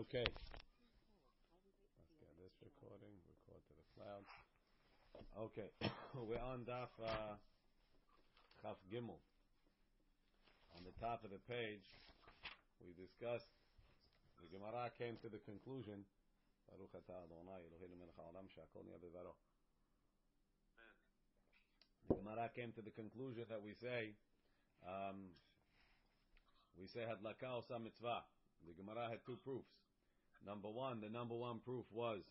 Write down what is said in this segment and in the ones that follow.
Okay. Let's get this recording. Record to the cloud. Okay. We're on Daf uh, Chaf Gimel. On the top of the page, we discussed, the Gemara came to the conclusion, Baruch atah Adonai Eloheinu melech haolam she'akol bevaro. The Gemara came to the conclusion that we say, um, we say hadlaka osa mitzvah. The Gemara had two proofs. Number one, the number one proof was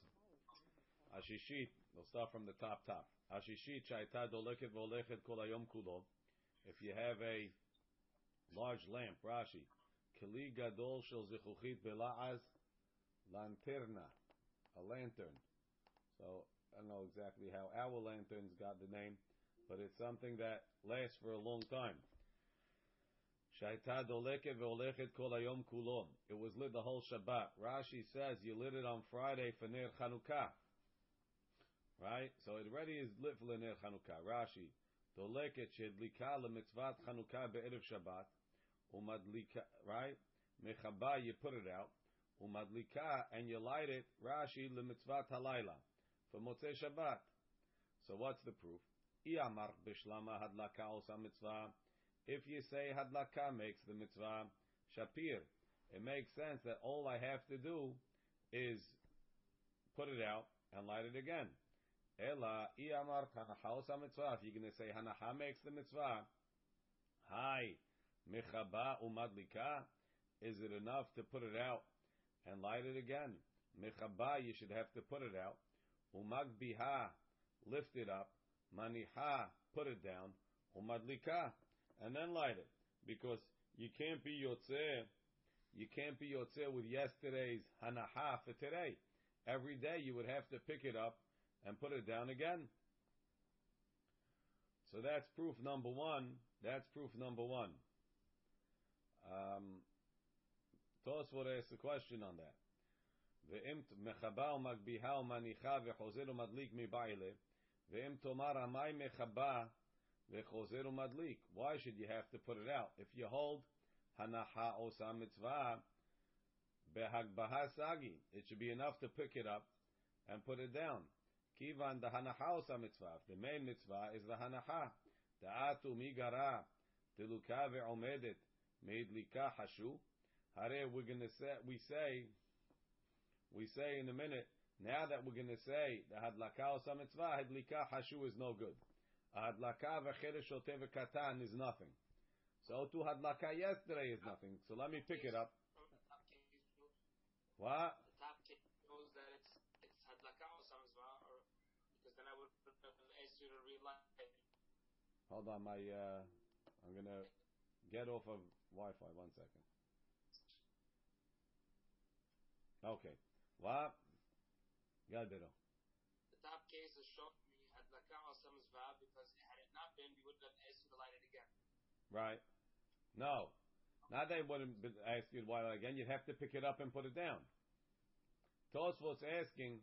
Ashishit. We'll start from the top top. Ashishit shaita doleket volechet kol hayom kulo. If you have a large lamp, Rashi, keli gadol shel zichuchit bela'az lanterna, a lantern. So I don't know exactly how our lanterns got the name, but it's something that lasts for a long time. It was lit the whole Shabbat. Rashi says you lit it on Friday for Ner Chanukah. Right? So it already is lit for Ner Chanukah. Rashi. Doleket shedlika lemitzvat Chanukah be'erev Shabbat. Umadlika, right? Mechaba, you put it out. Umadlika, and you light it, Rashi, lemitzvat halayla. For Motzei Shabbat. So what's the proof? Iyamar bishlama hadlaka osa mitzvah. If you say hadlaka makes the mitzvah shapir, it makes sense that all I have to do is put it out and light it again. Ela iyamar hanaha mitzvah. If you're going to say hanaha makes the mitzvah, hi mechaba umadlika. Is it enough to put it out and light it again? Mechaba, you should have to put it out. Umagbiha, lift it up. Maniha, put it down. Umadlika, and then light it. Because you can't be yotzeh, you can't be yotzeh with yesterday's hanaha for today. Every day you would have to pick it up and put it down again. So that's proof number one. That's proof number one. Um, Tosfot asks a question on that. ואם מחבה ומגביהה ומניחה וחוזר ומדליק מבעילה, ואם תאמר המים מחבה why should you have to put it out? If you hold hanacha osa mitzvah behagbaha sagi, it should be enough to pick it up and put it down. Kivan the hanacha osa mitzvah. The main mitzvah is the hanacha. Da'atu migara tiluka ve'omedet meidlika hashu. Hare, we're going to say, we say, we say in a minute, now that we're going to say the hadlaka osa mitzvah, hadlika hashu is no good. Hadlaka v'cheresh katan is nothing. So to hadlaka yesterday is nothing. So let me pick it up. What? The top kid knows that it's it's hadlaka or samizvah, or because then I would ask you to relight. Hold on, my uh, I'm gonna get off of Wi-Fi. One second. Okay. What? Gadero. The top case is showing me hadlaka or samizvah because had it not been, have asked you to light it again. Right. No. Not that wouldn't ask you to light it again. You'd have to pick it up and put it down. Tosfot's asking,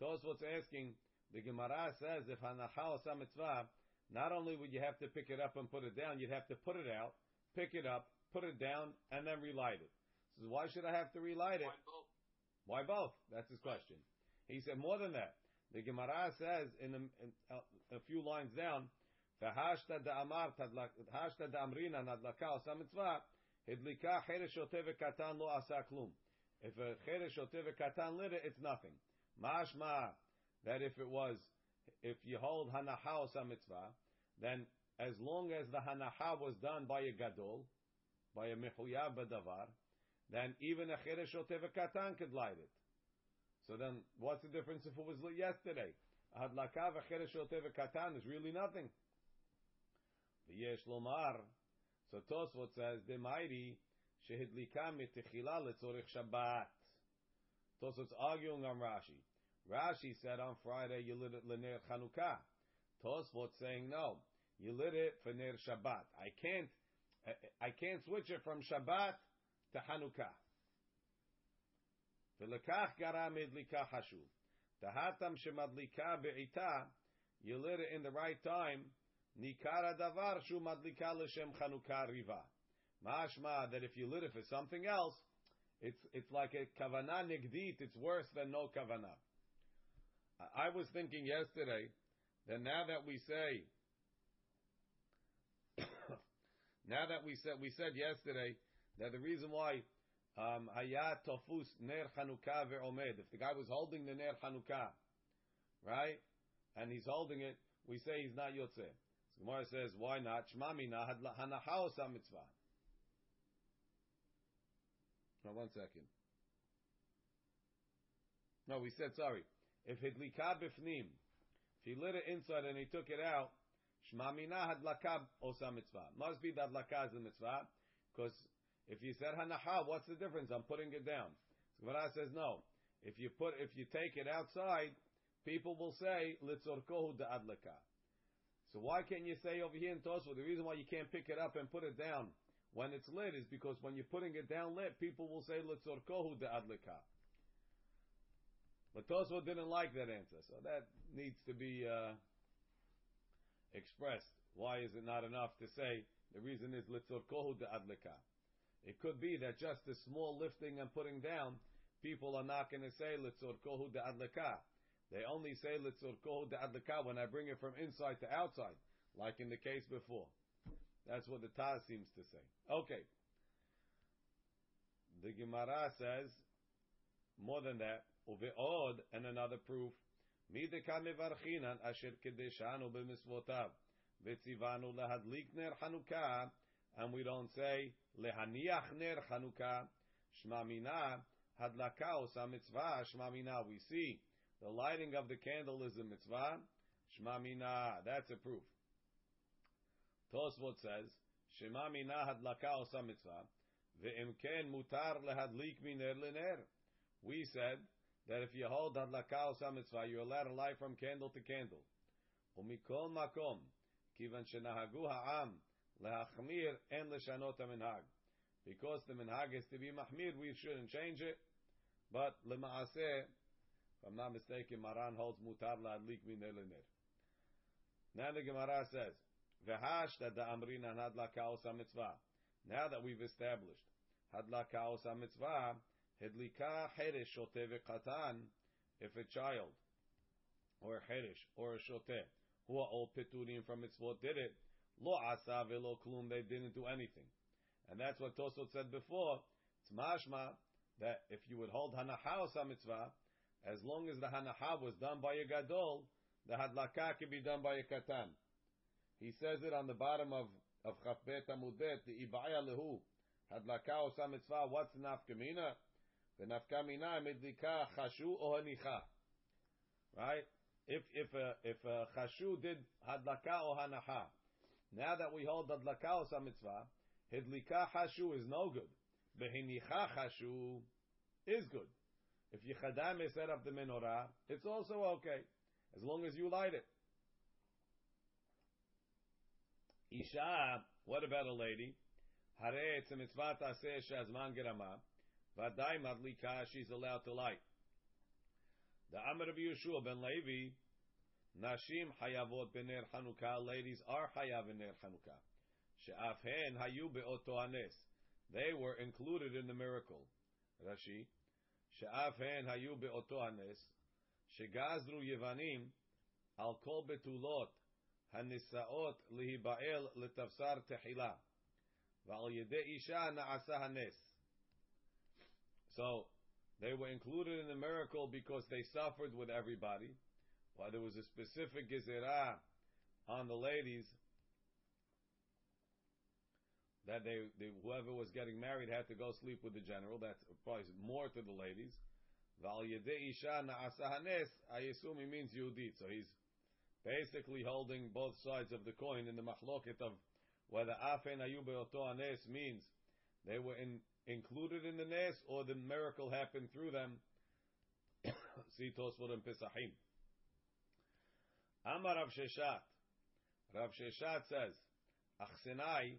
Tosfot's asking, the Gemara says if hanacha or mitzvah, not only would you have to pick it up and put it down, you'd have to put it out, pick it up, put it down, and then relight it. So why should I have to relight it? Why both? Why both? That's his question. He said more than that. The Gemara says in a, in uh, a few lines down, "V'hashta da'amar hashta da'amrina nadlaka osa mitzvah hidlika cheresh katan lo asa klum." If a cheresh katan lit it, it's nothing. Mashma that if it was, if you hold hanaha osa mitzvah, then as long as the hanaha was done by a gadol, by a mechuyav b'davar, then even a cheresh katan could light it. So then, what's the difference if it was lit yesterday? Hadlaka v'cheresh katan is really nothing. V'yesh lomar. So Tosfot says, "Demairi shehidlika mitechila letzorich Shabbat." Tosfot's arguing on Rashi. Rashi said on Friday you lit it lener Chanukah. Tosfot saying no, you lit it for ner Shabbat. I can't, I can't switch it from Shabbat to Chanukah. ולקח גרם מדליקה חשוב. דהתם שמדליקה בעיתה, you lit it in the right time, Nikara davar shu madlika l'shem chanukah riva. Mashma that if you lit it for something else, it's it's like a kavana nigdit. It's worse than no kavana. I was thinking yesterday that now that we say, now that we said we said yesterday that the reason why um, ayat tofus ner chanukah ve'omed, if the guy was holding the ner chanukah, right, and he's holding it, we say he's not yotzeh. So Gemara says, why not? Shmamina had hanachao mitzvah. Now, one second. No, we said sorry. If hidlika bifnim, if he lit it inside and he took it out, shmamina hadlaka osa mitzvah. Must be that laka is a mitzvah, because if you said hanaha, what's the difference? I'm putting it down. So Gemara says no. If you put, if you take it outside, people will say litzorkohu adlaka. So why can't you say over here in Tosfot, the reason why you can't pick it up and put it down when it's lit is because when you're putting it down lit, people will say litzorkohu adlaka. But Tosfot didn't like that answer, so that needs to be uh, expressed. Why is it not enough to say the reason is litzorkohu adlaka? It could be that just a small lifting and putting down, people are not going to say litzorkohu adlaka. They only say litzorkohu adlaka when I bring it from inside to outside, like in the case before. That's what the Taz seems to say. Okay. The Gemara says more than that. Uve'od, and another proof. מדקה מברחינן אשר קדשנו במצוותיו וציוונו להדליק נר חנוכה and we don't say lehaniach ner Chanukah, Shma Mina, hadlaka osa mitzvah, Shma Mina. We see the lighting of the candle is a mitzvah, Shma Mina. That's a proof. Tosfot says, Shema Mina hadlaka osa mitzvah, ve'im ken mutar lehadlik miner lener. We said that if you hold hadlaka osa mitzvah, you're allowed to light from candle to candle. Umikol makom, kivan shenahagu ha'am, Lehachmir and leshanot minhag. Because the minhag is to be mahmir, we shouldn't change it. But lemaaseh, if I'm not mistaken, Maran holds mutar la'adlik min eliner. Now the Gemara says, "V'hash that the amrin an hadlaka osa mitzvah." Now that we've established hadlaka osa mitzvah, hedlika cheresh shoteh v'katan. If a child or a cheresh or a shoteh who are all peturim from mitzvot did it, Lo asa velo klum, they didn't do anything. And that's what Tosfot said before. It's mashma that if you would hold hanaha osa mitzvah, as long as the hanaha was done by a gadol, the hadlaka can be done by a katan. He says it on the bottom of of Chafbet Amudet, the ibaya lehu, hadlaka osa mitzvah. What's nafkamina? The nafkamina midlika chashu o hanicha. Right? If if if a chashu did hadlaka o hanaha, now that we hold that lakaos mitzvah, hidlika hashu is no good. Behinicha hashu is good. If yichadam is set up the menorah, it's also okay, as long as you light it. Isha, what about a lady? Hare it's a mitzvah taseh shazman gerama. Vadai madlika, she's allowed to light. The Amr of Yeshua ben Levi, Nashim hayavot bener Chanukah. Ladies are hayav in ner Chanukah. She'af hen hayu be'oto anes. They were included in the miracle. Rashi. She'af hen hayu be'oto anes. Shegazru yevanim al kol betulot הנישאות להיבעל לתבשר תחילה, ועל ידי אישה נעשה הנס. So, they were included in the miracle because they suffered with everybody, why there was a specific gezerah on the ladies that they, they, whoever was getting married had to go sleep with the general. That's probably more to the ladies. I assume he means Yehudit. So he's basically holding both sides of the coin in the machloket of whether Afen Ayube Oto Anes means they were in, included in the Nes or the miracle happened through them. See Tosfot and Pesachim. Amar Rav Sheshet. Rav Sheshet says, Achsenai,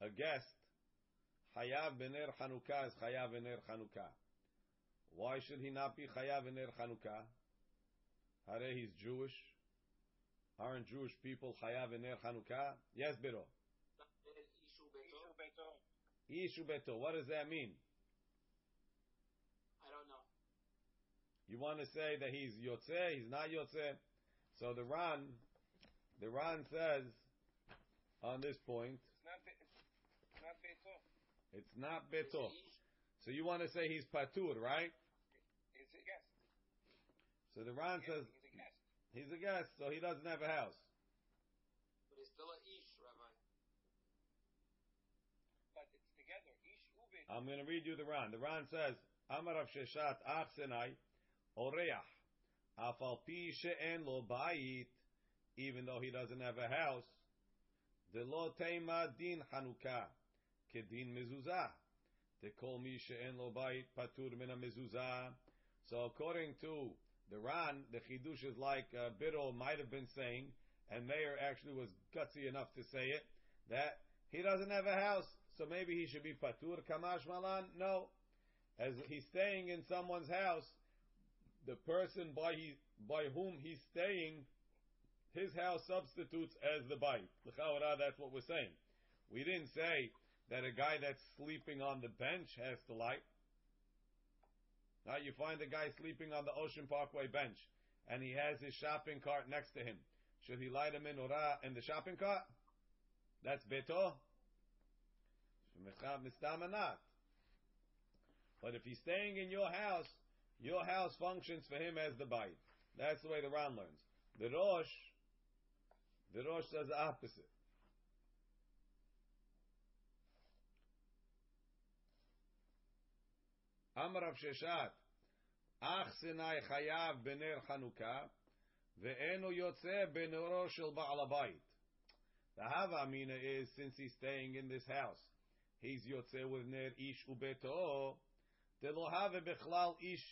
a guest, Chayav bener Chanukah is Chayav bener Chanukah. Why should he not be Chayav bener Chanukah? Hare he's Jewish. Aren't Jewish people Chayav bener Chanukah? Yes, Biro. Ishu beto. Ishu Beto, what does that mean? I don't know. You want to say that he's yotze, he's not yotze. So the Ran, the Ran says on this point, It's not, be- it's not beto. It's not It's beto. So you want to say he's patur, right? It's a guest. So the Ran Yes, says he's a guest. he's a guest, so he doesn't have a house. But it's still a ish, Rabbi. But it's together. Ish ube. I'm going to read you the Ran. The Ran says, Amar Rav Sheshet Ach Sinai Oreach Afal Pi She'en Lo Bayit even though he doesn't have a house De Lo Tema Din Hanukkah Kedin Mezuzah They call me She'en Lo Bayit Patur Mezuzah So according to the Ran, the Chidush is like uh, Biro might have been saying, and Meir actually was gutsy enough to say it, that he doesn't have a house, so maybe he should be patur kamash malan. No, as he's staying in someone's house, the person by he, by whom he's staying, his house substitutes as the bayit. L'chaora, that's what we're saying. We didn't say that a guy that's sleeping on the bench has to light. Now you find a guy sleeping on the Ocean Parkway bench, and he has his shopping cart next to him. Should he light a menorah in the shopping cart? That's beto. But if he's staying in your house, your house functions for him as the bite. That's the way the Ran learns. The Rosh, the Rosh says the opposite. Amar Rav Sheshet, Ach Sinai Chayav Bener Chanukah, Ve'enu Yotze Benero Shel Ba'al Habayit. The Hava Amina is, since he's staying in this house, he's Yotze with Ish Ubeto, De Lo Have Bechlal Ish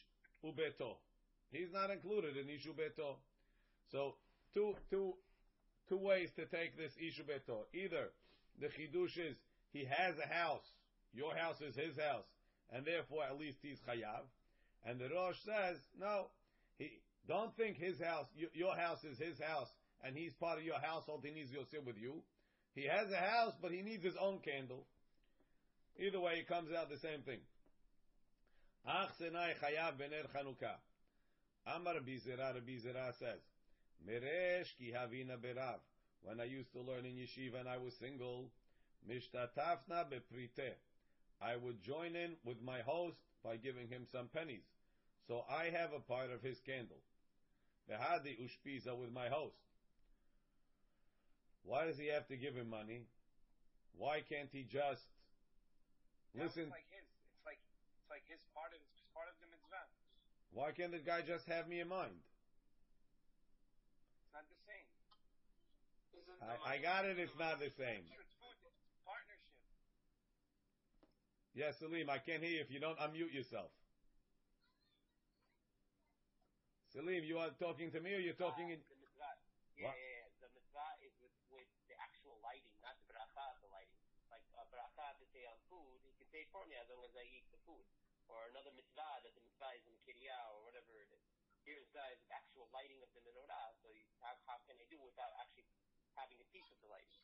Ubeto. He's not included in Ish Ubeto. So, two, two, two ways to take this Ish Ubeto. Either the Chidush is, he has a house, your house is his house, and therefore at least he's chayav. And the Rosh says, no, he don't think his house, y- your house is his house, and he's part of your household. He needs to sit with you. He has a house, but he needs his own candle. Either way, it comes out the same thing. Ach senai chayav bener Chanukah. Amar Bizera, Bizera says, Meresh ki havina berav. When I used to learn in yeshiva and I was single, mishtatafna beprite. I would join in with my host by giving him some pennies. So I have a part of his candle. Behadi ushpiza with my host. Why does he have to give him money? Why can't he just Now listen? It's like his. It's like it's like his part of it's part of the mitzvah. Why can't the guy just have me in mind? It's not the same. I, I got it. It's not the same. Sure, it's food. It's partnership. Yes, Salim, I can't hear you if you don't unmute yourself. Salim, you are talking to me or you're talking in. Uh, the mitzvah. Yeah, What? yeah, yeah. The mitzvah is with, with the actual lighting, not the bracha of the lighting. Like a bracha to say on food, he can say for me as long as I eat the food. Or another mitzvah that the mitzvah is in Kiryah or whatever it is. Here is the the actual lighting of the menorah. So you, how, how can I do without actually having a piece of the lighting?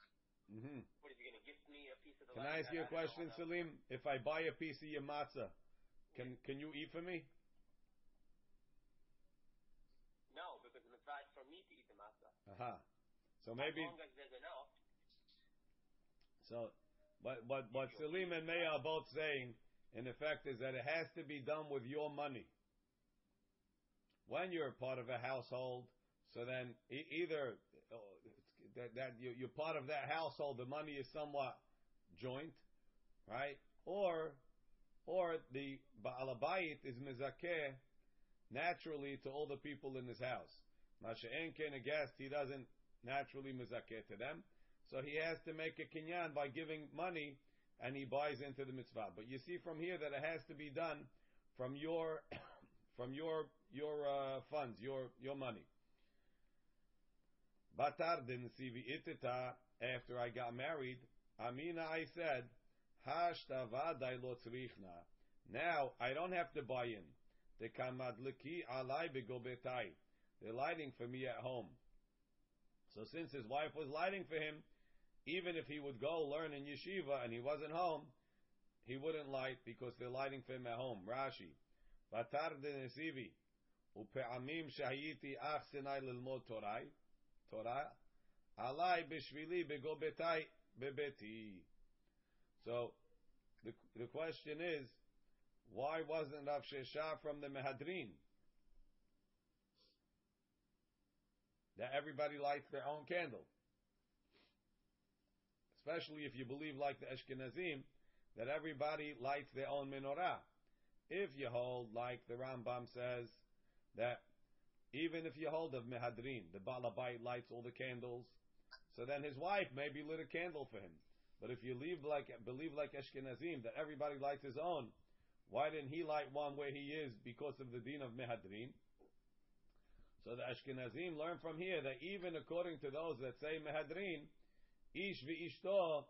Hmm What is he going to gift me a piece of the Can I ask you a question, Salim? If I buy a piece of your matzah, can can you eat for me? No, because mitzvah is for me to eat the matzah. Aha. So maybe As long as there's enough. so. But but what Salim and May are both saying, in effect, is that it has to be done with your money. When you're part of a household, so then e- either that, that you, you're part of that household, the money is somewhat joint, right? Or or the ba'alabayit is mizakeh naturally to all the people in his house. Masha'en ken a guest, he doesn't naturally mizakeh to them. So he has to make a kinyan by giving money and he buys into the mitzvah. But you see from here that it has to be done from your from your your uh, funds, your your money. Batar itita, after I got married, Amina, I said, Hashtava dailotzrichna. Now I don't have to buy in. The kamadliki alai begobetai. They're lighting for me at home. So since his wife was lighting for him, even if he would go learn in yeshiva and he wasn't home, he wouldn't light because they're lighting for him at home. Rashi, batar denesivi, upe'amim shahiti ach sinai lilmod torai. Torah. Alai b'shvili. So the, the question is, why wasn't Rav from the Mehadrin? That everybody lights their own candle. Especially if you believe like the Ashkenazim, that everybody lights their own menorah. If you hold, like the Rambam says, that even if you hold of Mehadrin, the Balabait lights all the candles, so then his wife maybe lit a candle for him. But if you leave like believe like Ashkenazim that everybody lights his own, why didn't he light one where he is because of the din of Mehadrin? So the Ashkenazim learn from here that even according to those that say Mehadrin, Ish v'ishto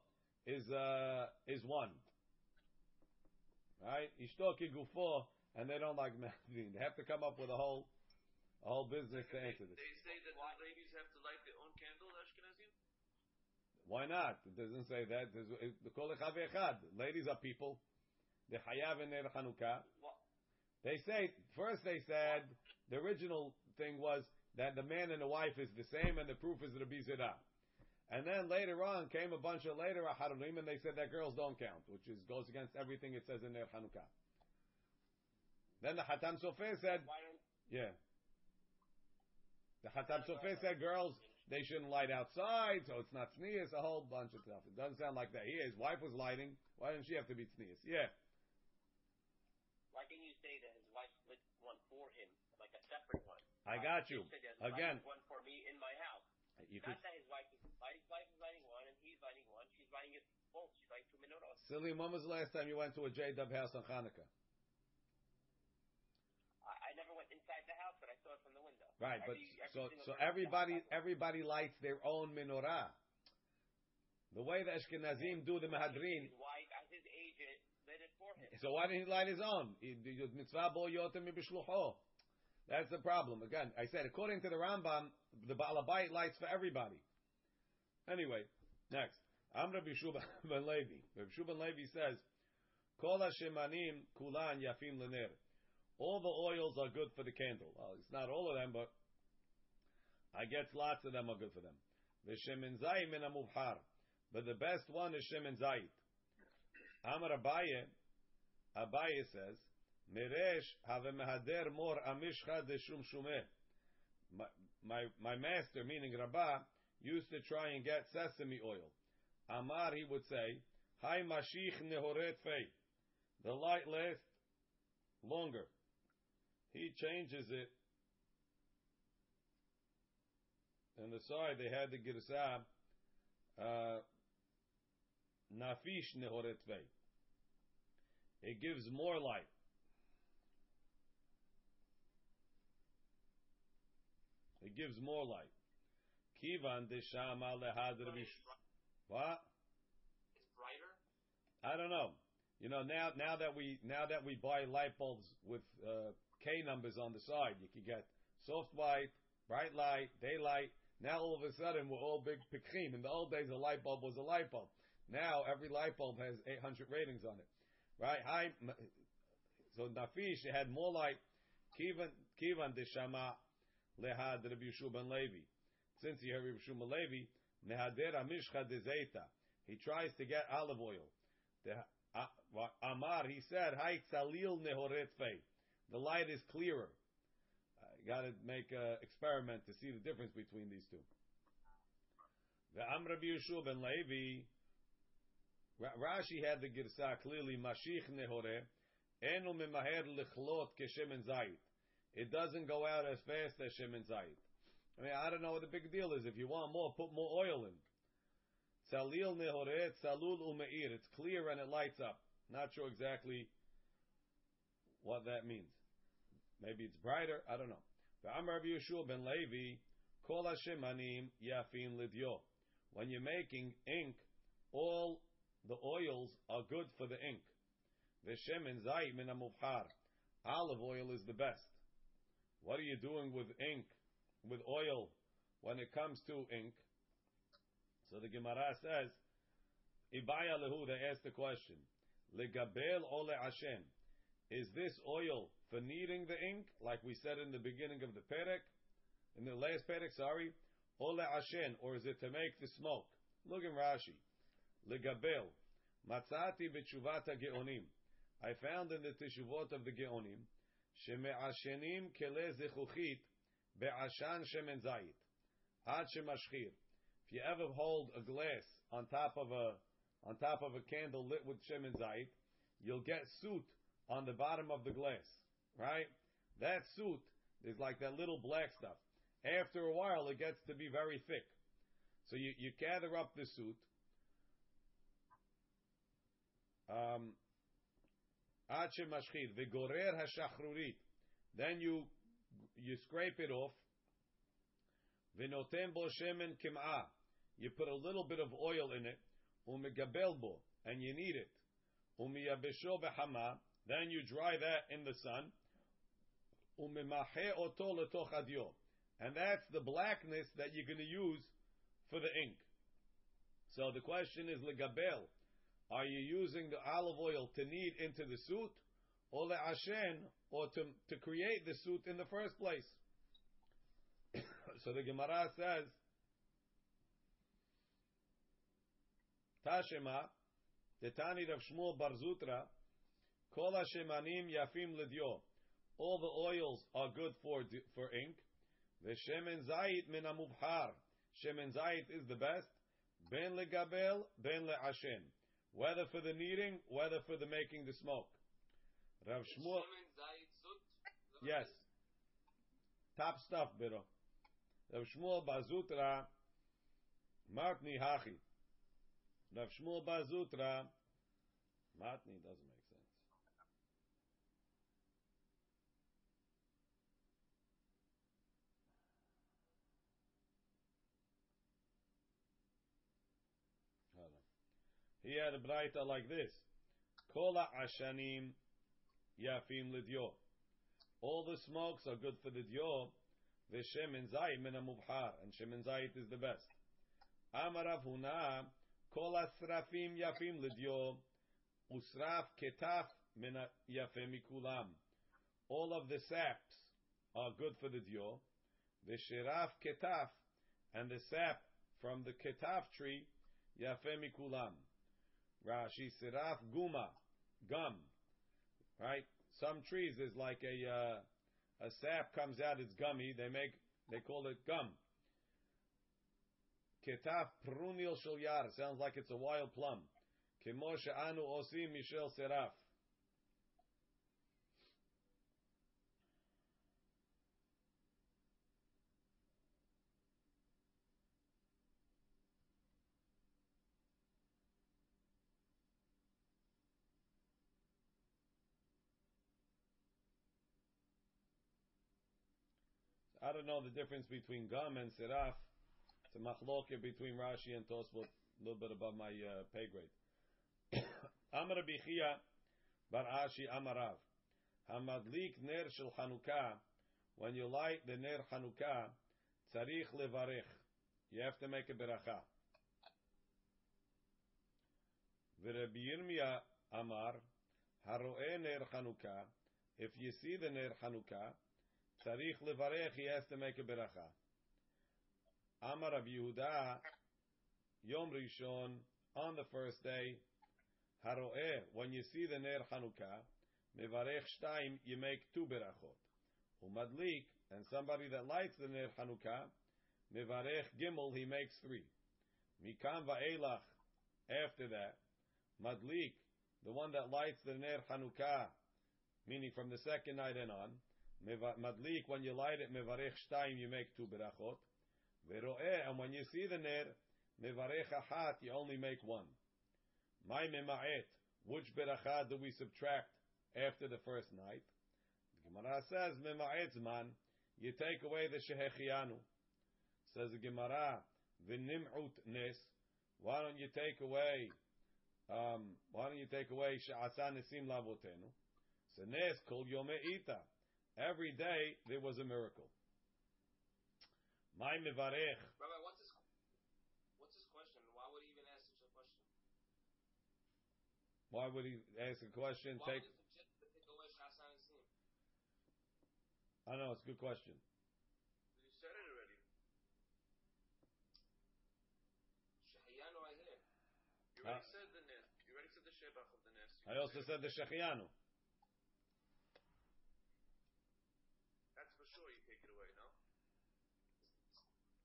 is uh, is one. Right? Ishto kigufo, and they don't like Mehadrin. They have to come up with a whole a whole business to answer. They say that the ladies have to light their own candle, Ashkenazim? Why not? It doesn't say that. There's- it-. Ladies are people. They hayav in their Chanukah. Well, They say first they said the original thing was that the man and the wife is the same, and the proof is Rabbi Zera. And then later on came a bunch of later Aharonim, and they said that girls don't count, which is goes against everything it says in their Hanukkah. Then the Hatam Sofer said, why yeah. The Hatam Sofer said girls they shouldn't light outside, so it's not sneeze. A whole bunch of stuff. It doesn't sound like that. Here, his wife was lighting. Why didn't she have to be sneeze? Yeah. why didn't you say that his wife lit one for him, like a separate one? I got you. Again. one for me in my house. Uh, you could, Not that his wife is lighting, wife is lighting one and he's lighting one. She's lighting it both. She's lighting two menorahs. silly. When was the last time you went to a J Dub house on Hanukkah? I, never went inside the house, but I saw it from the window. Right, but Every- every so so everybody everybody lights their own menorah. The way the Ashkenazim do the Mahadrin. His wife, his age, it lit it for him. So why didn't he light his own? Mitzvah bo yotem. That's the problem. Again, I said according to the Rambam, the Baalabait lights for everybody. Anyway, next. I'm Rabbi Shuban ben Levi. Rabbi Shuban Levi says, Kol hashemanim kulan yafim lener. All the oils are good for the candle. Well, it's not all of them, but I guess lots of them are good for them. The shemen zayim min mubhar. But the best one is shemen zayit. Amar Abaye, Abaye says, Meresh have mehader mor amishcha de shum shumeh. My, my, my master, meaning Rabbah, used to try and get sesame oil. Amar, he would say, Hai mashich nehoret fei. The light lasts longer. He changes it. And the side they had the girsah, uh, nafish nehoret fei. It gives more light. It gives more light. Kivan de shama lehad Rabbi Sh- What? It's brighter. I don't know. You know now now that we now that we buy light bulbs with uh, K numbers on the side, you can get soft white, bright light, daylight. Now all of a sudden we're all big pikrim. In the old days, a light bulb was a light bulb. Now every light bulb has 800 ratings on it, right? High, so Nafish had more light. Kivan Kivan de Shama lehad Rabbi Yeshua ben Levi. Since you have Rabbi Yeshua ben Levi, nehader amishcha de zeta. He tries to get olive oil. The, uh, Amar, he said, Hai tzalil nehoret fei. The light is clearer. I got to make an experiment to see the difference between these two. The Am Rabbi Yeshua ben Levi, Rashi had the girsa clearly, Mashich nehore, enu memaher lichlot keshemen zayit. It doesn't go out as fast as shemen zayit. I mean, I don't know what the big deal is. If you want more, put more oil in. Tzalil nehoret, tzalul umeir. It's clear and it lights up. Not sure exactly what that means. Maybe it's brighter. I don't know. Yeshua ben Levi, kol lidyo. When you're making ink, all the oils are good for the ink. The shemen zayit min. Olive oil is the best. What are you doing with ink, with oil, when it comes to ink? So the Gemara says, Ibaya lehu, they asked the question, Legabel ole Hashem, is this oil for kneading the ink, like we said in the beginning of the perek, in the last perek, sorry, or le'ashen, or is it to make the smoke? Look in Rashi. Legabel. Matzati b'tshuvat geonim. I found in the teshuvot of the geonim, sheme'ashenim kele zechuchit be'ashan shemen zayit. Ad shemashchir. If you ever hold a glass on top of a on top of a candle lit with shemen zayit, you'll get soot on the bottom of the glass, right? That suit is like that little black stuff. After a while, it gets to be very thick. So you, you gather up the suit. Um. Then you you scrape it off. Shemen kim'ah. You put a little bit of oil in it. Umegabel bo. And you knead it. B'hama. Then you dry that in the sun. And that's the blackness that you're going to use for the ink. So the question is, legabel, are you using the olive oil to knead into the suit, or le'ashen, or to, to create the suit in the first place? so the Gemara says, Tashema, Tetani Rav Shmuel Barzutra, Kol Hashemanim Yafim Lidyo. All the oils are good for for ink. The shemen zayit min amubhar. Shemen zayit is the best. Ben legabel, ben le'ashen. Whether for the kneading, whether for the making the smoke. Rav Shmuel. Yes. Top stuff, biro. Rav Shmuel Bazutra, Matni Hachi. Rav Shmuel Bazutra, Matni doesn't make sense. Hold on. He had a braita like this. Kola ashanim yafim lidyo. All the smokes are good for the dio. The shemen zayit min mubhar, and shemen zayit is the best. Amarav huna kol asrafim yafim lidyo. Usraf ketaf min yafim mikulam. All of the saps are good for the dio. The shiraf ketaf and the sap from the ketaf tree yafim mikulam. Rashi siraf guma gum. Right? Some trees is like a uh, a sap comes out, it's gummy. They make they call it gum. Ketaf prunil shel yar sounds like it's a wild plum. Kemo anu osim mishel seraf. I don't know the difference between gum and seraf. It's a machloke between Rashi and Tosfot, a little bit above my uh, pay grade. Amar Bichia Bar Ashi Amarav. Hamadlik ner shel Chanukah. When you light the ner Chanukah, tzarich levarich. You have to make a beracha. V'Rabbi Yirmiyah Amar, Haroe ner Chanukah. If you see the ner Chanukah, He has to make a beracha. Amar Rav Yehuda, Yom Rishon, on the first day, Haroeh, when you see the Ner Chanukah, Mevarech Shtaim, you make two berachot. Umadlik, and somebody that lights the Ner Chanukah, Mevarech Gimel, he makes three. Mikam va'elach, after that, Madlik, the one that lights the Ner Chanukah, meaning from the second night and on, Madlik, when you light it, mevarech shtaim, you make two berachot. Veroeh, and when you see the ner, mevarech achat, you only make one. My mema'et, which beracha do we subtract after the first night? The Gemara says, mema'et zman, you take away the shehechianu. Says the Gemara, v'nim'ut nes, why don't you take away, um, why don't you take away she'asa nesim lavotenu? So nes kol yome ita. Every day there was a miracle. My mevarech. Rabbi, what's his what's his question? Why would he even ask such a question? Why would he ask a question? Why Take would he take away Shasan and Sim? I know. It's a good question. You said it already. Shehiyanu I hear. You already Uh, said the nes. You already said the shebach of the nes. I also said the shechianu. That's for sure. You take it away, no?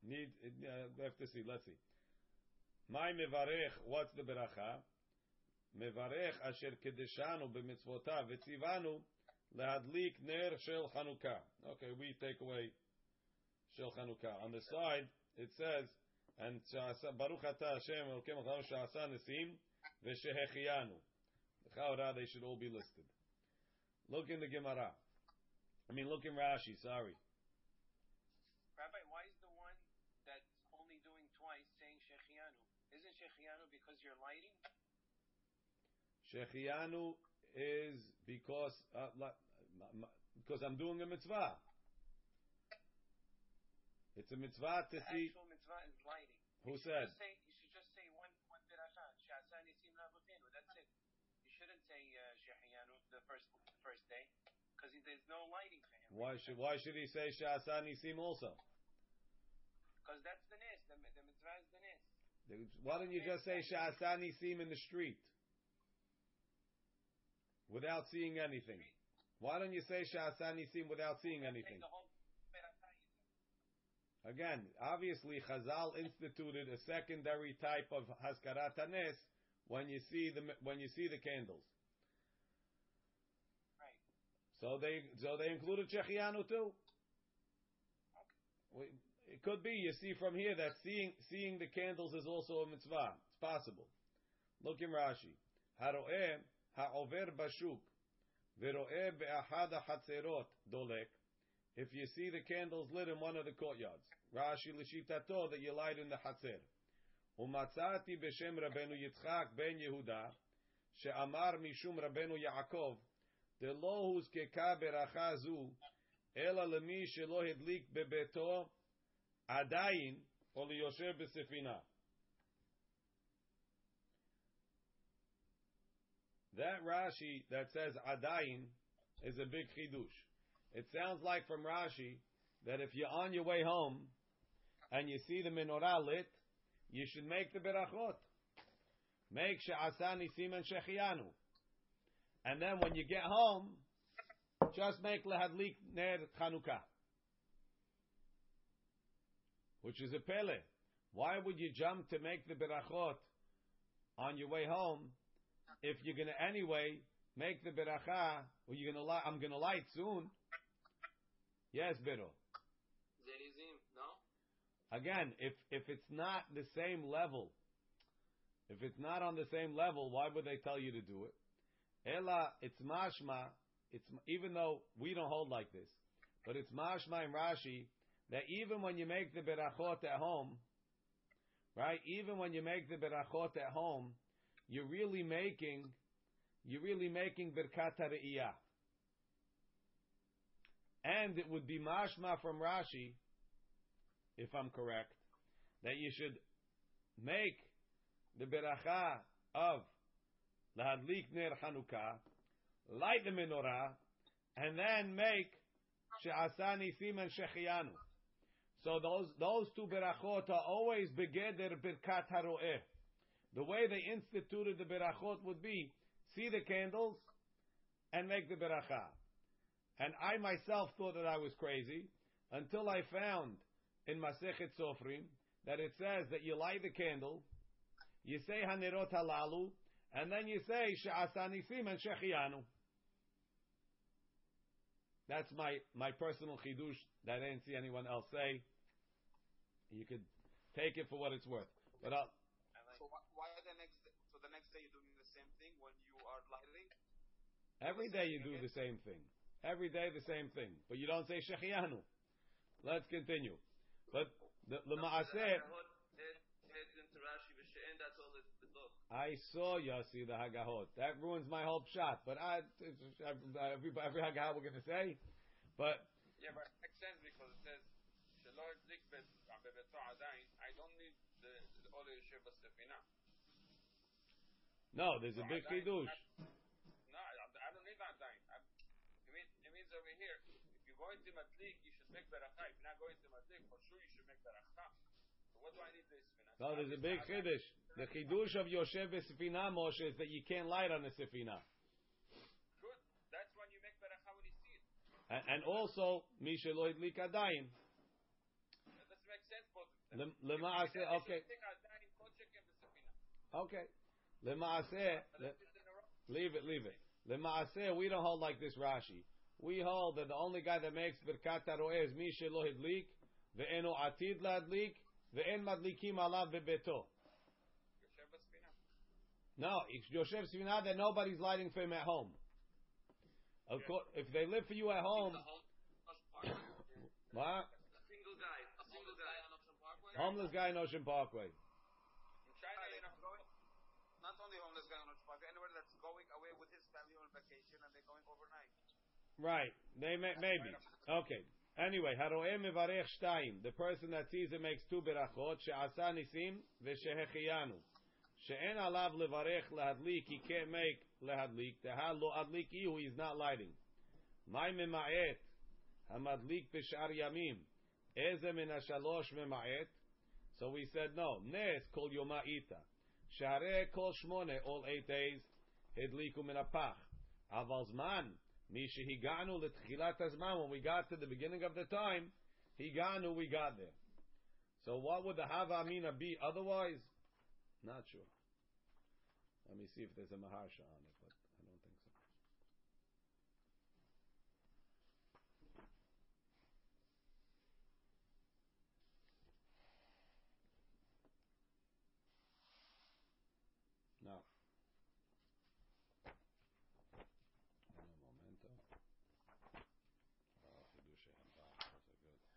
Need uh, we have to see. Let's see. My mevarech. What's the beracha? Mevarech asher kedeshanu b'mitzvotav v'tzivanu lehadlik ner shel Chanukah. Okay, we take away shel Chanukah. On the side it says, and Baruch Ata Hashem Elokeinu Melech Haolam sha'asa nesim v'shehechianu. Chaura they should all be listed. Look in the Gemara. I mean, look in Rashi. Sorry. Rabbi, why is the one that's only doing twice saying Shechianu? Isn't Shechianu lighting? Shechianu is because uh, la- ma- ma- because I'm doing a mitzvah. It's a mitzvah to The see. actual mitzvah is lighting. Who You said? say, you should just say one one beracha. She'asa nisim la'avotenu. That's it. You shouldn't say uh, Shechianu the first the first day because there's no lighting for him. Why should Why should he say Sha'asa Nisim also? Because that's the nes. The, the mitzvah is the nes. Why don't you just say Sha'asa Nisim in the street without seeing anything? Why don't you say Sha'asa Nisim without seeing anything? the whole beracha you do. Again, obviously Chazal instituted a secondary type of Haskarat Hanes when you see the when you see the candles. Right. So they so they included Shechianu too. We- It could be you see from here that seeing seeing the candles is also a mitzvah. It's possible. Look in Rashi. Haroeh ha'over bashuk veroeh be'achad ha'chatzerot dolek. If you see the candles lit in one of the courtyards, Rashi l'shitato that you light in the hatzer. Umatzati b'shem Rabbeinu Yitzchak ben Yehuda she'amar mishum Rabbeinu Yaakov דלא הוזקקה ברכה זו, אלא למי שלא הדליק בביתו עדיין, או ליושב בספינה. That Rashi that says Adayin is a big chidush. It sounds like from Rashi that if you're on your way home and you see the menorah lit, you should make the berachot. Make she'asa nisim and shechianu. And then when you get home, just make lehadlik ner Chanukah. Which is a pele. Why would you jump to make the berachot on your way home if you're going to anyway make the beracha? Well, you're going to light. I'm going to light soon. Yes, Biro. Zerizim, no? Again, if if it's not the same level, if it's not on the same level, why would they tell you to do it? Ella, it's mashma. It's even though we don't hold like this, but it's mashma and Rashi that even when you make the berachot at home, right? Even when you make the berachot at home, you're really making, you're really making birkat hariyah. And it would be mashma from Rashi, if I'm correct, that you should make the beracha of lahadlik ner Hanukkah, light the menorah, and then make she'asa nisim and shechianu. So those those two berachot are always begeder birkat haroeh. The way they instituted the berachot would be see the candles and make the beracha. And I myself thought that I was crazy until I found in Masechet Sofrim that it says that you light the candle, you say Hanerot Halalu, and then you say She'asa Nisim and Shechianu. That's my, my personal chidush that I didn't see anyone else say you could take it for what it's worth. But uh, I'll, like, so why the next? Day, so the next day you're doing the same thing when you are lighting. Every day you do the same thing. Every day the same thing, but you don't say shechianu. Let's continue. But the lemaaseh. I saw Yossi the Hagahot. That ruins my whole shot. But I, every, every Hagahot we're going to say. But yeah, but it makes sense because it says the Lord. I don't need the, the Ole Sefina. No, there's a big Kiddush. No, I, don't need Azayin. I, it, mean, it means over here, if you're going to Matlik, you should make Beracha. If you're not going to Matlik, for sure you should make Beracha. So what do I need this Sefina? No, there's a big Kiddush. The Kiddush of Yosef Sefina, Moshe, is that you can't light on the Sefina. Good. That's when you make Beracha when you see it. And, and also, Misha Loid Likadayim the sefina. okay. Lema'aseh, le- leave it, leave it. Lema'aseh, we don't hold like this Rashi. We hold that the only guy that makes Birkat HaRoeh is Misha lo idlik, ve'eno atid ladlik, ve'en madlikim alav bebeto. Yosef. No, it's Yoshev Sefina that nobody's lighting for him at home. Of course, if they live for you at home, The home- Ocean Parkway. what? A single guy. A single guy. on Ocean Parkway. Homeless guy in Ocean Parkway. In China, you know, going, not only homeless guy on a park, anywhere that's going away with his family on vacation and they're going overnight. Right. They may, maybe. Okay. Anyway, haroeh mevarech shtayim. The person that sees it makes two berachot. She'asa nisim v'shehechiyanu. She'en alav levarech lehadlik. He can't make lehadlik. Tehal lo adlik ihu. He's not lighting. May mema'et. Hamadlik b'shar yamim. Eze min hashalosh mema'et. So we said no. Nes kol yoma'ita. Share kol shmone. All eight days. Hedliku min apach. Aval zman. Mishihiganu letchilat hazman. When we got to the beginning of the time, higanu, we got there. So what would the hava amina be otherwise? Not sure. Let me see if there's a maharsha on it, but I don't think so. No. Un momento. Oh, Chidush Hamba. Those are good.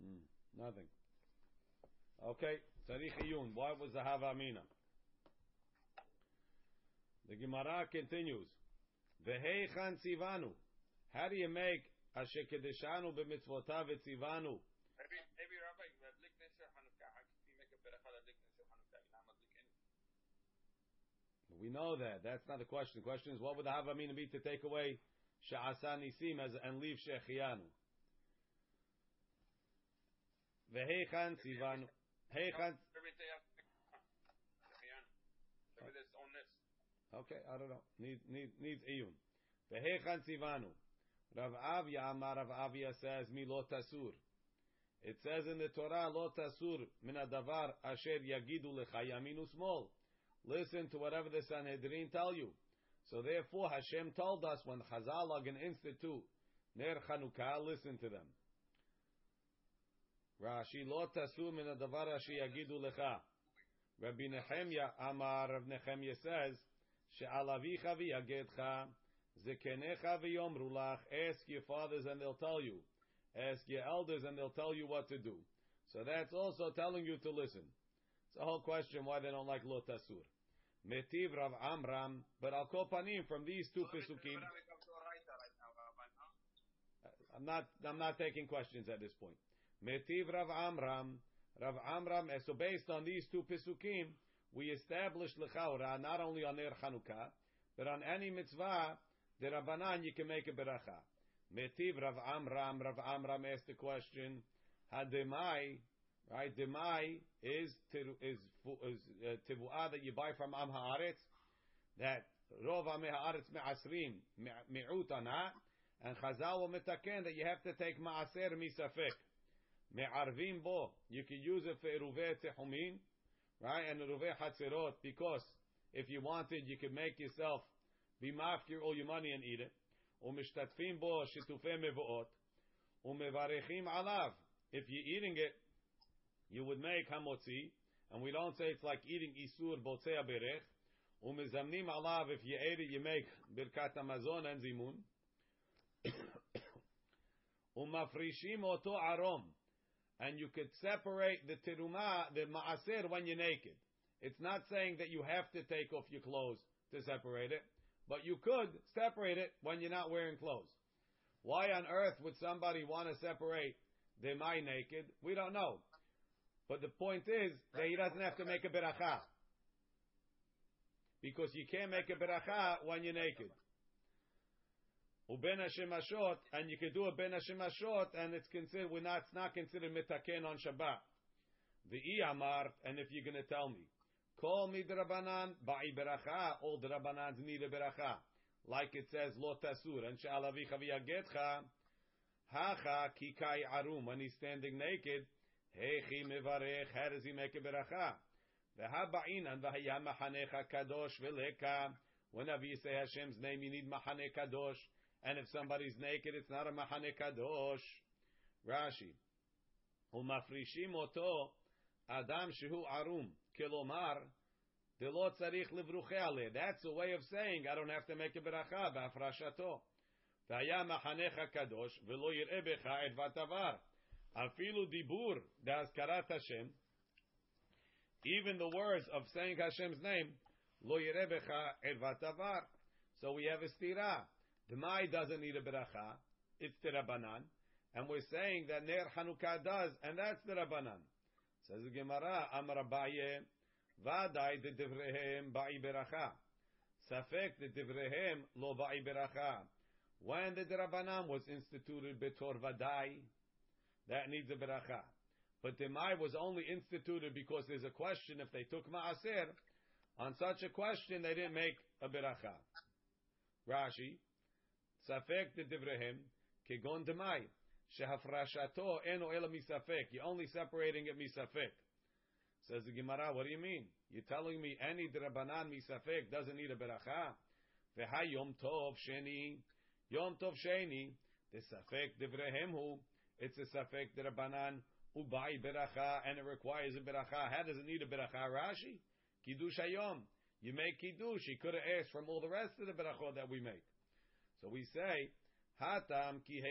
Mm, nothing. Okay, Tzarich Iyun. What was the Hava Amina? The Gemara continues. V'heichan tzivanu. How do you make asher kedeshanu b'mitzvotav etzivanu? maybe, maybe Rabbi, Madlik Nesher Hanukkah. How can you make a beracha Hanukkah? You're not anything. We know that. That's not the question. The question is, what would the Hava Amina be to take away Sha'asa Nisim as, and leave Shechianu? V'heichan tzivanu. Heichan. Every day after Shechianu. Maybe there's own this. Okay, I don't know. Need, need, needs iyun. V'heichan tzivanu. Rav Avia Amar Rav Avia says, Mi lo tasur. It says in the Torah, lo tasur min adavar asher yagidu lecha yamin usmol. Listen to whatever the Sanhedrin tell you. So therefore, Hashem told us when Chazal are going to institute Ner Chanukah, listen to them. Rashi lo tasu min adavar yagidu lecha. Rabbi Nehemiah Amar Rav Nehemiah says she'alavicha v'yagedcha zekenecha v'yomru lach. Ask your fathers and they'll tell you. Ask your elders and they'll tell you what to do. So that's also telling you to listen. It's a whole question why they don't like lo tasur. Metiv Rav Amram, but Al Kopanim from these two pesukim. I'm not. I'm not taking questions at this point. Metiv Rav Amram, Rav Amram, so based on these two Pesukim, we established Lechaura not only on Ner Chanukah, but on any mitzvah, the Rabbanan, you can make a beracha. Metiv Rav Amram, Rav Amram asked the question, Hademai, right? Demai is is is uh, tivuah that you buy from Am Haaretz, that Rov Am Haaretz me'asrim mi'ut ana, and Chazal will metaken that you have to take ma'aser misafek. Me'arvim bo, you can use it for eruveh tehumin, right? And eruveh hatzerot, because if you wanted, you could make yourself be mafkir all your money and eat it. Umishtatfim bo shitufei mevoot. Umevarechim alav. If you're eating it, you would make hamotzi, and we don't say it's like eating isur botzei berech. Umezamnim alav. If you ate it, you make birkat hamazon and zimun. Umafrishim oto arom. And you could separate the terumah, the ma'aser, when you're naked. It's not saying that you have to take off your clothes to separate it, but you could separate it when you're not wearing clothes. Why on earth would somebody want to separate the my naked? We don't know. But the point is that he doesn't have to make a beracha. Because you can't make a beracha when you're naked. Uben hashemashot, and you can do a ben hashemashot, and it's considered, we're not, it's not considered mitaken on Shabbat. The amar, and if you're going to tell me, call me drabanan ba'i beracha, all drabanans need a beracha. Like it says, lo tasur, and sha'alavicha v'yagetcha, hacha kikai arum, when he's standing naked, hechi mevarech, how does he make a beracha? V'haba'inan v'haya mahanecha kadosh v'leka, whenever you say Hashem's name, you need mahane kadosh, and if somebody's naked, it's not a mahane kadosh. Rashi. ומפרישים אותו אדם שהוא ערום, כלומר, דלא צריך לברוכה עליה. That's a way of saying, I don't have to make a ברכה בהפרשתו. והיה מחנך קדוש, ולא יראה בך ערוות עבר. אפילו דיבור בהזכרת השם, even the words of saying Hashem's name, לא יראה בך ערוות עבר. So we have a stira. The doesn't need a beracha. It's the Rabbanan. And we're saying that Ner Hanukkah does, and that's the Rabbanan. Says the Gemara, Amar Abaye, Vadai de Divrehem ba'i beracha. Safek de Divrehem lo ba'i beracha. When the Rabbanan was instituted betor Vadai, that needs a beracha. But the Mai was only instituted because there's a question if they took Ma'aser. On such a question, they didn't make a beracha. Rashi, Safek de Divrehem, Kegon Demai. Shehafrashato eno ela misafek. You're only separating it misafek. Says the Gemara, what do you mean? You're telling me any drabanan misafek doesn't need a beracha? Veha yom tov sheni. Yom tov sheni. The safek divrehem hu. It's a safek drabanan ubai beracha and it requires a beracha. How does it need a beracha? Rashi. Kiddush hayom. You make kiddush. He could have asked from all the rest of the berachot that we make. So we say, Hatam ki.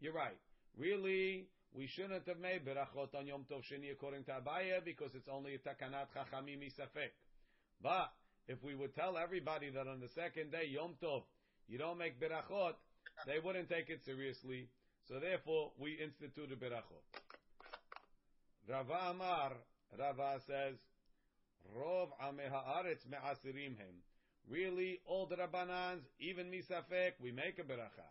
You're right. Really, we shouldn't have made berachot on Yom Tov Sheni according to Abaya because it's only a takanat chachamim isafek. But if we would tell everybody that on the second day Yom Tov you don't make berachot, they wouldn't take it seriously. So therefore, we instituted berachot. Rava Amar, Rava says, Rov ameh haaretz me'asirim hem. Really, all the Rabbanans, even Misafek, we make a beracha.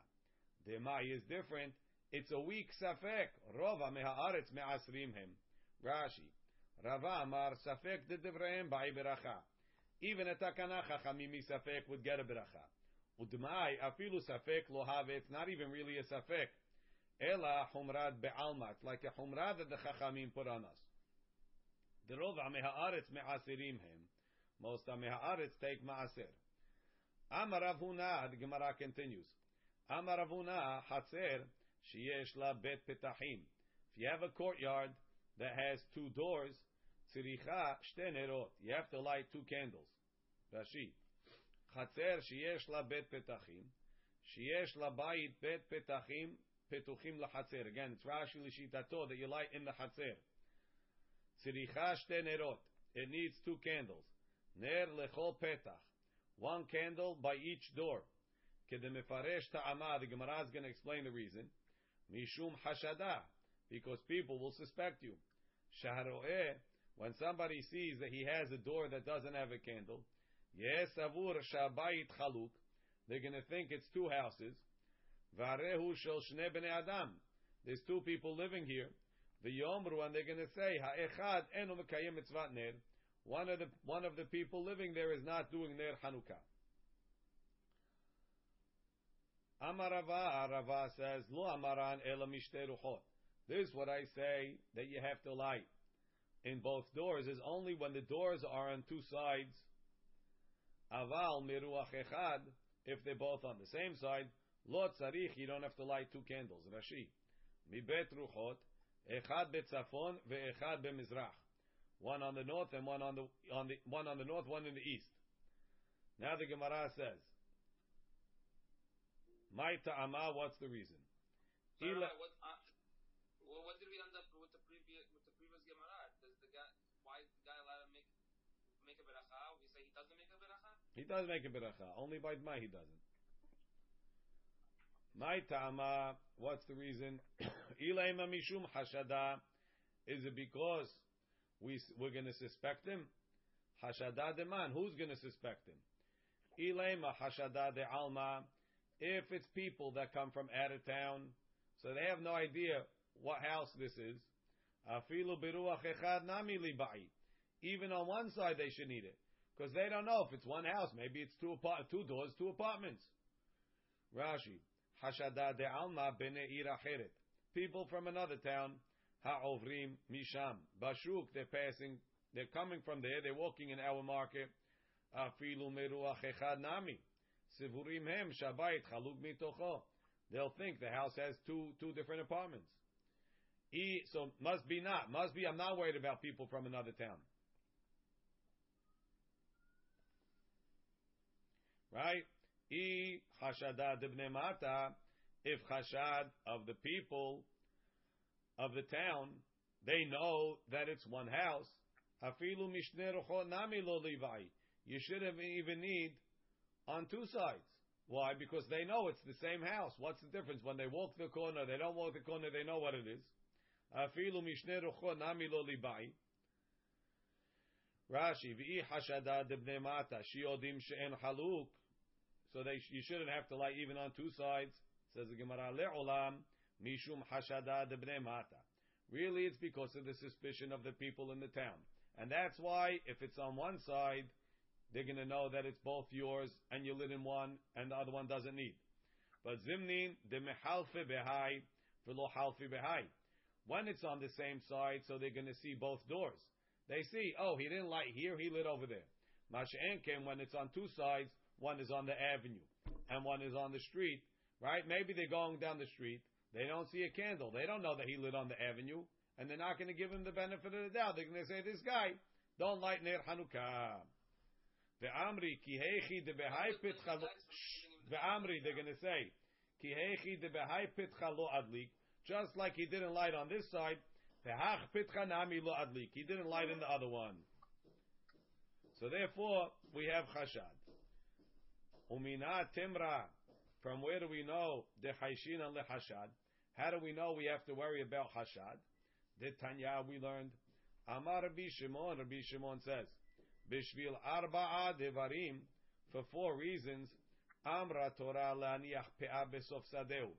The Mai is different. It's a weak Safek. Rova meha'aretz me'asrim him. Rashi. Rava Amar Safek de Devreim ba'i beracha. Even a takana chachamim Misafek would get a beracha. Udmai afilu Safek lo have. It's not even really a Safek. Ela humrad be'alma. It's like a humrad that the chachamim put on us. The Rova meha'aretz me'asirim him. Most Haaretz take Maaser. Amaravuna, the Gemara continues. Amaravuna Hatzer Sheyesh La Bet Petachim. If you have a courtyard that has two doors, Tziricha Shte You have to light two candles. Rashi. Hatzer Sheyesh La Bet Petachim. Sheyesh La Bayit Bet Petachim. Petuchim LaHatzer. Again, it's Rashi Lishitato that you light in the Hatzer. Tziricha Shte. It needs two candles. Ner lechol petach. One candle by each door. Kedemefaresh ta'ama. The Gemara is going to explain the reason. Mishum hashada. Because people will suspect you. Shaharo'eh. When somebody sees that he has a door that doesn't have a candle. Yes, avur shabayit chaluk. They're going to think it's two houses. Varehu shel shne bnei adam. There's two people living here. The yomru, and they're going to say, ha'echad enu mekayim mitzvat ner one of the one of the people living there is not doing Ner Hanukkah. Amarava, Rava says, Lo amaran. This is what I say that you have to light in both doors is only when the doors are on two sides. Aval miruach echad, if they're both on the same side, lo tzarich, you don't have to light two candles. Rashi, mi bet ruchot, echad betzafon ve'echad bemizrach one on the north and one on the on the one on the north, one in the east. Now the Gemara says, "My ta'ama." What's the reason? So, Ela, what, uh, well, what did we end up with the previous with the previous Gemara? Does the guy why is the guy allowed to make make a beracha? We say he doesn't make a beracha. He does make a beracha. Only by Dmai he doesn't. My tama, what's the reason? Ilaima mishum hashada. Is it because we, we're going to suspect him? Hashada de man. Who's going to suspect him? Ilaima hashada de alma. If it's people that come from out of town, so they have no idea what house this is. Afilu biruach echad nami libai. Even on one side they should need it. Because they don't know if it's one house. Maybe it's two, apart- two doors, two apartments. Rashi. Hashada de alma bene iracheret. People from another town. Ha'ovrim misham. Bashuk, they're passing, they're coming from there, they're walking in our market. Afilu meruach echad nami. Sivurim hem shabayit chaluk mitocho. They'll think the house has two, two different apartments. So must be not. Must be I'm not worried about people from another town. Right? E mata. If chashad of the people of the town, they know that it's one house. Livai. You shouldn't even need on two sides. Why? Because they know it's the same house. What's the difference? When they walk the corner, they don't walk the corner, they know what it is. Afilu nami lo. Rashi, v'i hashada debne mata, shiodim she'en haluk. So they, you shouldn't have to lie even on two sides. Says the Gemara, le'olam mishum hashada mata. Really, it's because of the suspicion of the people in the town. And that's why, if it's on one side, they're going to know that it's both yours and you live in one and the other one doesn't need. But zimnin de mehalfe behai v'lo halfi behai. When it's on the same side, so they're going to see both doors. They see, oh, he didn't light here, he lit over there. Masha'en came when it's on two sides, one is on the avenue and one is on the street, right? Maybe they're going down the street, they don't see a candle, they don't know that he lit on the avenue, and they're not going to give him the benefit of the doubt. They're going to say, this guy, don't light Ner Hanukkah. The Amri, ki heichi de the Amri, they're going to say, ki heichi de behai pitcha lo adlik, just like he didn't light on this side, vehach pitcha nami lo adlik, he didn't light in the other one. So therefore, we have chashad. Umina timra, from where do we know the haishin and lehashad? How do we know we have to worry about hashad? The Tanya we learned. Amar Rabbi Shimon, Rabbi Shimon says, Bishvil arba'a devarim, for four reasons, Amra Torah laniach pe'ah besof sadeu.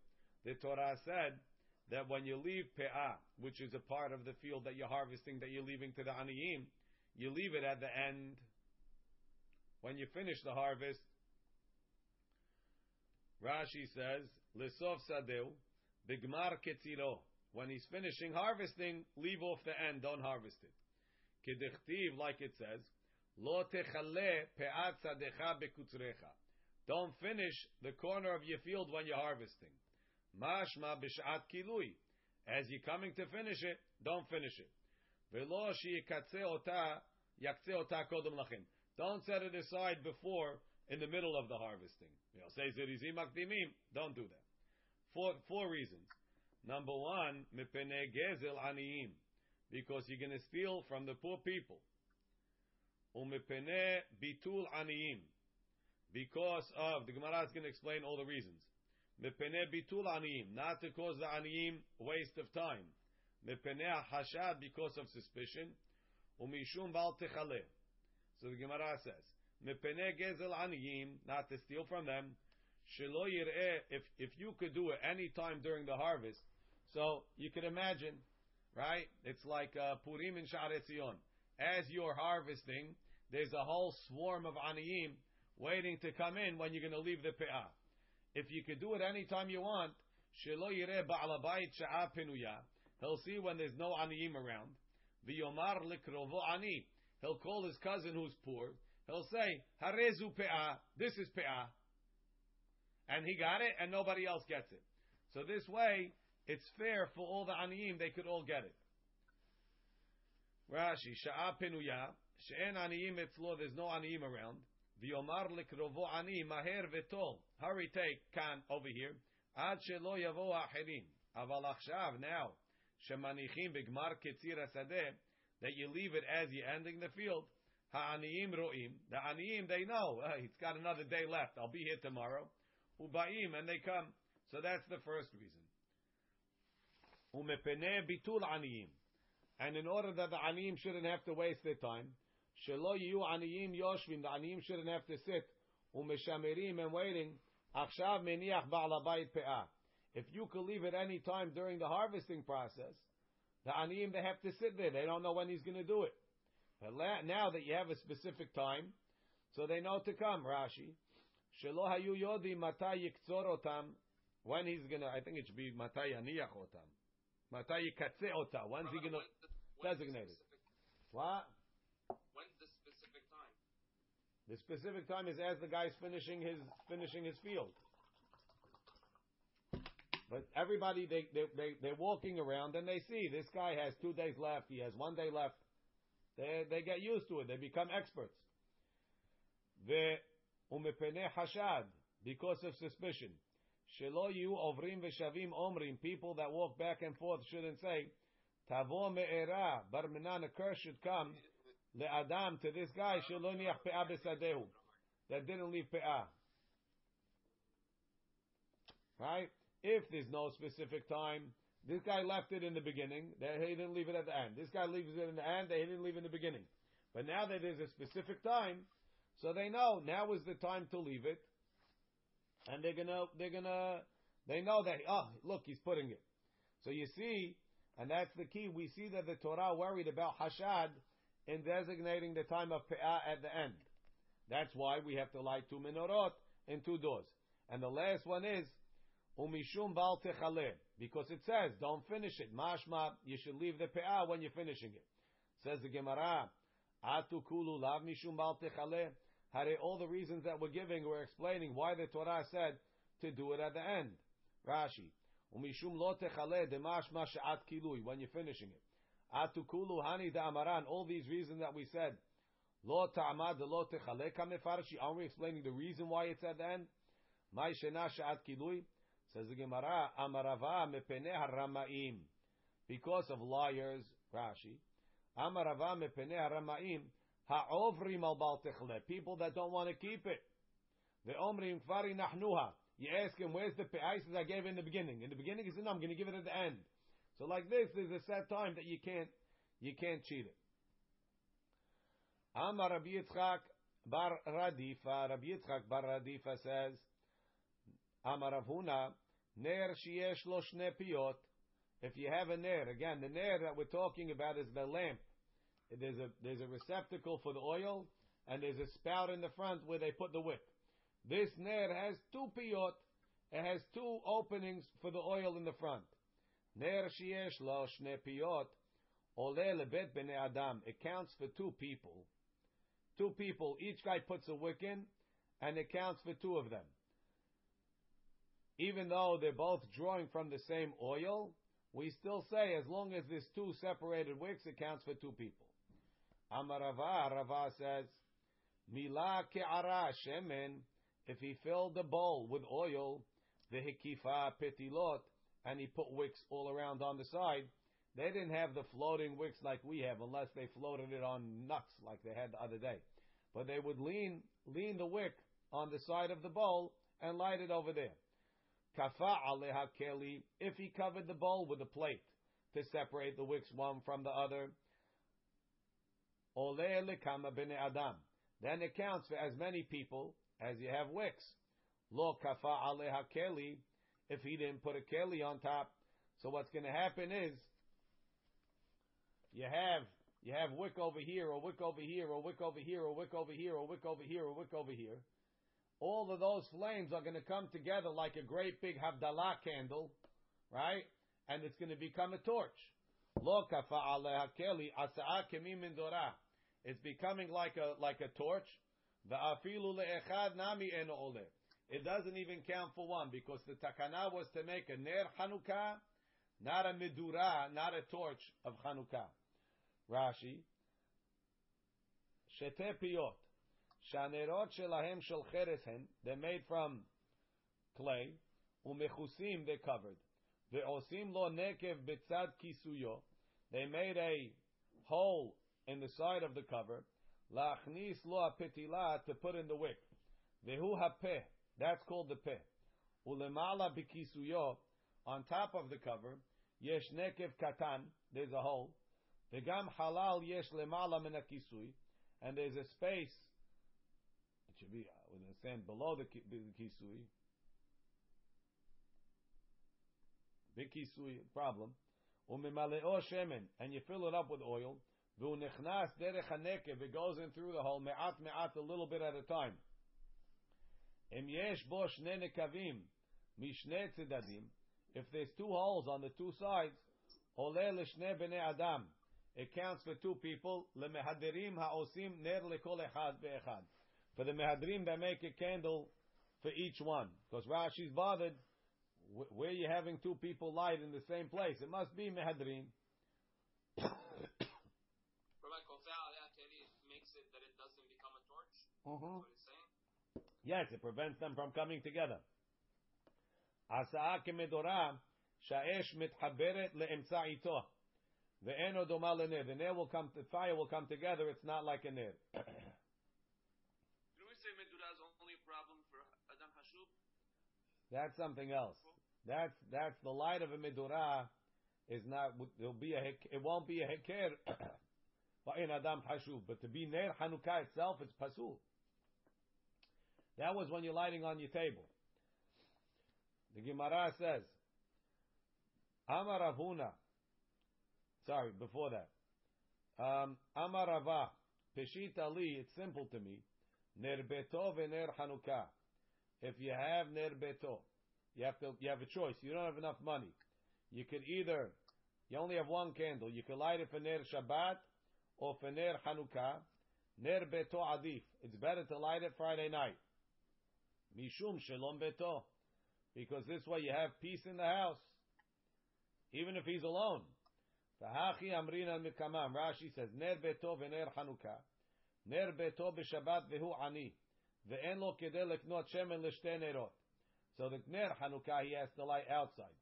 The Torah said that when you leave pe'ah, which is a part of the field that you're harvesting, that you're leaving to the aniyim, you leave it at the end. When you finish the harvest, Rashi says, Lesof sadeu, bigmar ketziro. When he's finishing harvesting, leave off the end, don't harvest it. Kedichtiv, like it says, Lo techale pe'at sadecha bekutzrecha. Don't finish the corner of your field when you're harvesting. Mashma b'shat kilui. As you're coming to finish it, don't finish it. Velo sheyikatze ota, yakze ota kodem lachem. Don't set it aside before, in the middle of the harvesting. You know, say zerizim makdimim. Don't do that. Four, four reasons. Number one, mipene gezel aniyim. Because you're going to steal from the poor people. Umipene bitul aniyim. Because of, the Gemara is going to explain all the reasons. Mipene bitul aniyim. Not to cause the aniyim waste of time. Mipene hashad because of suspicion. Umishum bal techale. So the Gemara says, Mipene gezel aniyim. Not to steal from them. If, if you could do it any time during the harvest, so you could imagine, right? It's like uh, Purim in Sha'ar Tzion. As you're harvesting, there's a whole swarm of aniyim waiting to come in when you're going to leave the pe'ah. If you could do it any time you want. He'll see when there's no aniyim around. Ani. He'll call his cousin who's poor. He'll say, harezu pe'ah. This is pe'ah. And he got it, and nobody else gets it. So this way, it's fair for all the aniyim, they could all get it. Rashi, sha'a penuya, she'en aniyim etzlo, there's no aniyim around. V'yomar likrovo ani, maher vetol. Hurry, take, can, over here. Ad shelo yavo acherim. Aval achshav, now, shemanichim b'gmar ketzir hasadeh, that you leave it as you're ending the field. Ha'aniyim ro'im. The aniyim, they know. It's got another day left. I'll be here tomorrow. Ubaim, and they come. So that's the first reason. Bitul aniyim. And in order that the aniyim shouldn't have to waste their time, shelo yu aniyim yoshvim, the aniyim shouldn't have to sit, umeshamerim and waiting, achshav meniach ba'alabayit pe'ah. If you could leave at any time during the harvesting process, the aniyim, they have to sit there. They don't know when he's going to do it. But now that you have a specific time, so they know to come, Rashi. Shelo hayu yodi yiktzor otam. When he's gonna, I think it should be mata yaniyach otam. Mata yikatze otam. When's he gonna designate it? What? When's the specific time? The specific time is as the guy's finishing his finishing his field. But everybody they they, they they're walking around and they see this guy has two days left. He has one day left. They they get used to it. They become experts. The umepene hashad because of suspicion. Shelo yu ovrim v'shavim omrim. People that walk back and forth shouldn't say tavo me'era bar minan a curse should come le'adam to this guy shelo niach pe'ah besadehu that didn't leave pe'ah. Right? If there's no specific time, this guy left it in the beginning, that he didn't leave it at the end. This guy leaves it in the end, He didn't leave it in the beginning. But now that there's a specific time, so they know now is the time to leave it, and they're gonna they're gonna they know that oh look he's putting it. So you see, and that's the key. We see that the Torah worried about hashad in designating the time of pe'ah at the end. That's why we have to light two menorot and two doors. And the last one is umishum bal because it says don't finish it. Mashma you should leave the pe'ah when you're finishing it. Says the Gemara, atu kulu lav mishum bal. Had all the reasons that we're giving, we're explaining why the Torah said to do it at the end. Rashi. Umishum lo techale kilui, when you're finishing it. Atukulu hani da'amaran, all these reasons that we said. Lo ta'amad lo techale kamefarshi, aren't we explaining the reason why it's at the end? Mai shena she'at kilui, says the Gemara, amarava mepene haramaim. Because of liars, Rashi. Amarava mepene haramaim, Ha'ovrim al bal People that don't want to keep it. The omrim fari nahnuha. You ask him, where's the pe'ah? He I gave in the beginning. In the beginning, he said, no, I'm going to give it at the end. So like this, there's a set time that you can't, you can't cheat it. Amar Rabbi Yitzchak bar Radifa. Rabbi Yitzchak bar Radifa says, Amar Ravuna, ner sheyesh lo shne piyot. If you have a ner, again, the ner that we're talking about is the lamp there's a there's a receptacle for the oil, and there's a spout in the front where they put the wick. This ner has two piyot. It has two openings for the oil in the front. Ner sheyesh lo shne piyot ole lebet bnei adam. It counts for two people. Two people. Each guy puts a wick in, and it counts for two of them. Even though they're both drawing from the same oil, we still say as long as there's two separated wicks, it counts for two people. Amarava, Rava says, Mila ke'ara shemen, if he filled the bowl with oil, the hikifa petilot, and he put wicks all around on the side, they didn't have the floating wicks like we have, unless they floated it on nuts like they had the other day. But they would lean, lean the wick on the side of the bowl and light it over there. Kafa aleha keli, if he covered the bowl with a plate to separate the wicks one from the other, adam. Then it counts for as many people as you have wicks. Lo kafa aleha keli. If he didn't put a keli on top, so what's going to happen is you have you have wick over here, or wick over here, or wick over here, or wick over here, or wick over here, or wick over here. All of those flames are going to come together like a great big Havdalah candle, right? And it's going to become a torch. Lo kafa aleha keli asa'a kemim it's becoming like a like a torch. It doesn't even count for one because the takana was to make a ner Hanukkah, not a medura, not a torch of Hanukkah. Rashi. Shete piyot. Shanerot shelahem shel chereshen. They're made from clay. Umechusim, they're covered. Ve'osim lo nekev betzad kisuyo. They made a hole in the side of the cover, Lachnis lo apetila to put in the wick. Vehu hapeh. That's called the peh. Ulemala bikisuyo. On top of the cover, yesh nekev katan. There's a hole. Vegam halal yesh lemala min kisui. And there's a space. It should be uh, with the sand below the, the kisui. Big kisui problem. Umimaleo shemen. And you fill it up with oil. V'unichnas derech hanekev. It goes in through the hole. Me'at me'at a little bit at a time. Im yesh bo shne nekavim mishne tzedadim. If there's two holes on the two sides, ole l'shne bnei adam. It counts for two people. Lemehadirim ha'osim ner lekol echad be'echad. For the mehadrim that make a candle for each one. Because Rashi's bothered, wh- where you having two people light in the same place? It must be mehadrim. Rabbi Kotel, yeah, Teddy makes it that it doesn't become a torch. That's what he's saying. Yes, it prevents them from coming together. הסעה כמדורה שהאש מתחברת לאמצע איתו. ואינו דומה לנר. The nair will come, the fire will come together, it's not like a nair. Do we say Medura is only a problem for Adam Hashub? That's something else. That's, that's the light of a medura is not, there'll be a, hek- it won't be a heker in Adam Hashub, but to be Ner Hanukkah itself, it's pasul. That was when you're lighting on your table. The Gemara says, Amar Ravuna. Sorry, before that. Um, Amar Rava. Peshit Ali, it's simple to me. Ner Beto ve'ner Hanukkah. If you have Ner Beto, you have to, you have a choice. You don't have enough money. You could either, you only have one candle. You could light it for Ner Shabbat or for Ner Hanukkah. Ner Beto Adif. It's better to light it Friday night. Mishum Shalom Beto. Because this way you have peace in the house. Even if he's alone. Fahachi Amrin al Mikamam. Rashi says, Ner Beto ve'ner Hanukkah. Ner Beto b'Shabbat vehu ani. Ve'en lo kedei leknot shemen l'shte nerot. So the Ner Hanukkah he has to light outside.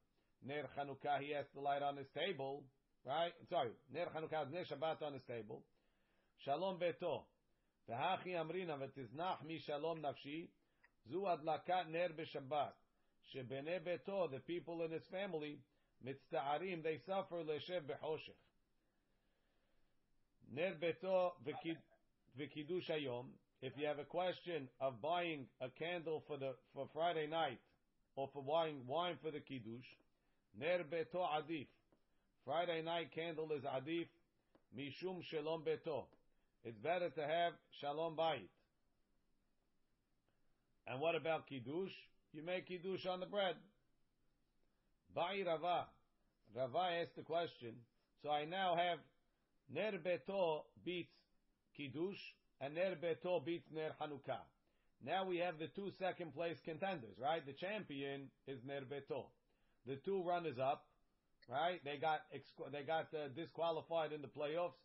Ner Hanukkah he has to light on his table. Right? Sorry. Ner Hanukkah Ner Shabbat on his table. Shalom Beto. Fahachi Amrina v'tiznach mi shalom nafshi. Zu adlakat ner b'Shabbat. Shebene beto, the people in his family, mitzta'arim, they suffer leshev bechoshech. Ner beto v'kiddush hayom. If you have a question of buying a candle for the for Friday night, or for buying wine for the kiddush, ner beto adif. Friday night candle is adif, mishum shalom beto. It's better to have shalom bayit. And what about kiddush? You make kiddush on the bread. Ba'i Rava. Rava asked the question. So I now have Ner Beto beats kiddush and Ner Beto beats Ner Hanukkah. Now we have the two second place contenders, right? The champion is Ner Beto. The two runners up, right? They got they got uh, disqualified in the playoffs.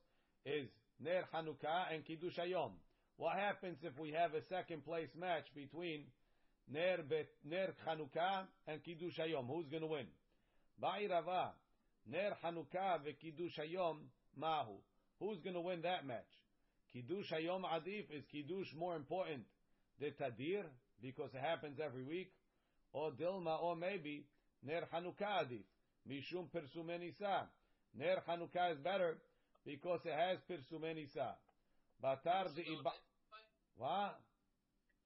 Is Ner Hanukkah and Kiddush Hayom. What happens if we have a second place match between Ner Bet, Ner Chanukah and Kiddush Hayom. Who's going to win? Ba'i Rava. Ner Chanukah ve Kiddush Hayom Mahu. Who's going to win that match? Kiddush Hayom Adif is Kiddush more important than Tadir because it happens every week, or Dilma, or maybe Ner Chanukah Adif Mishum Persumenisa. Ner Chanukah is better because it has Persumenisa. Batar de. What?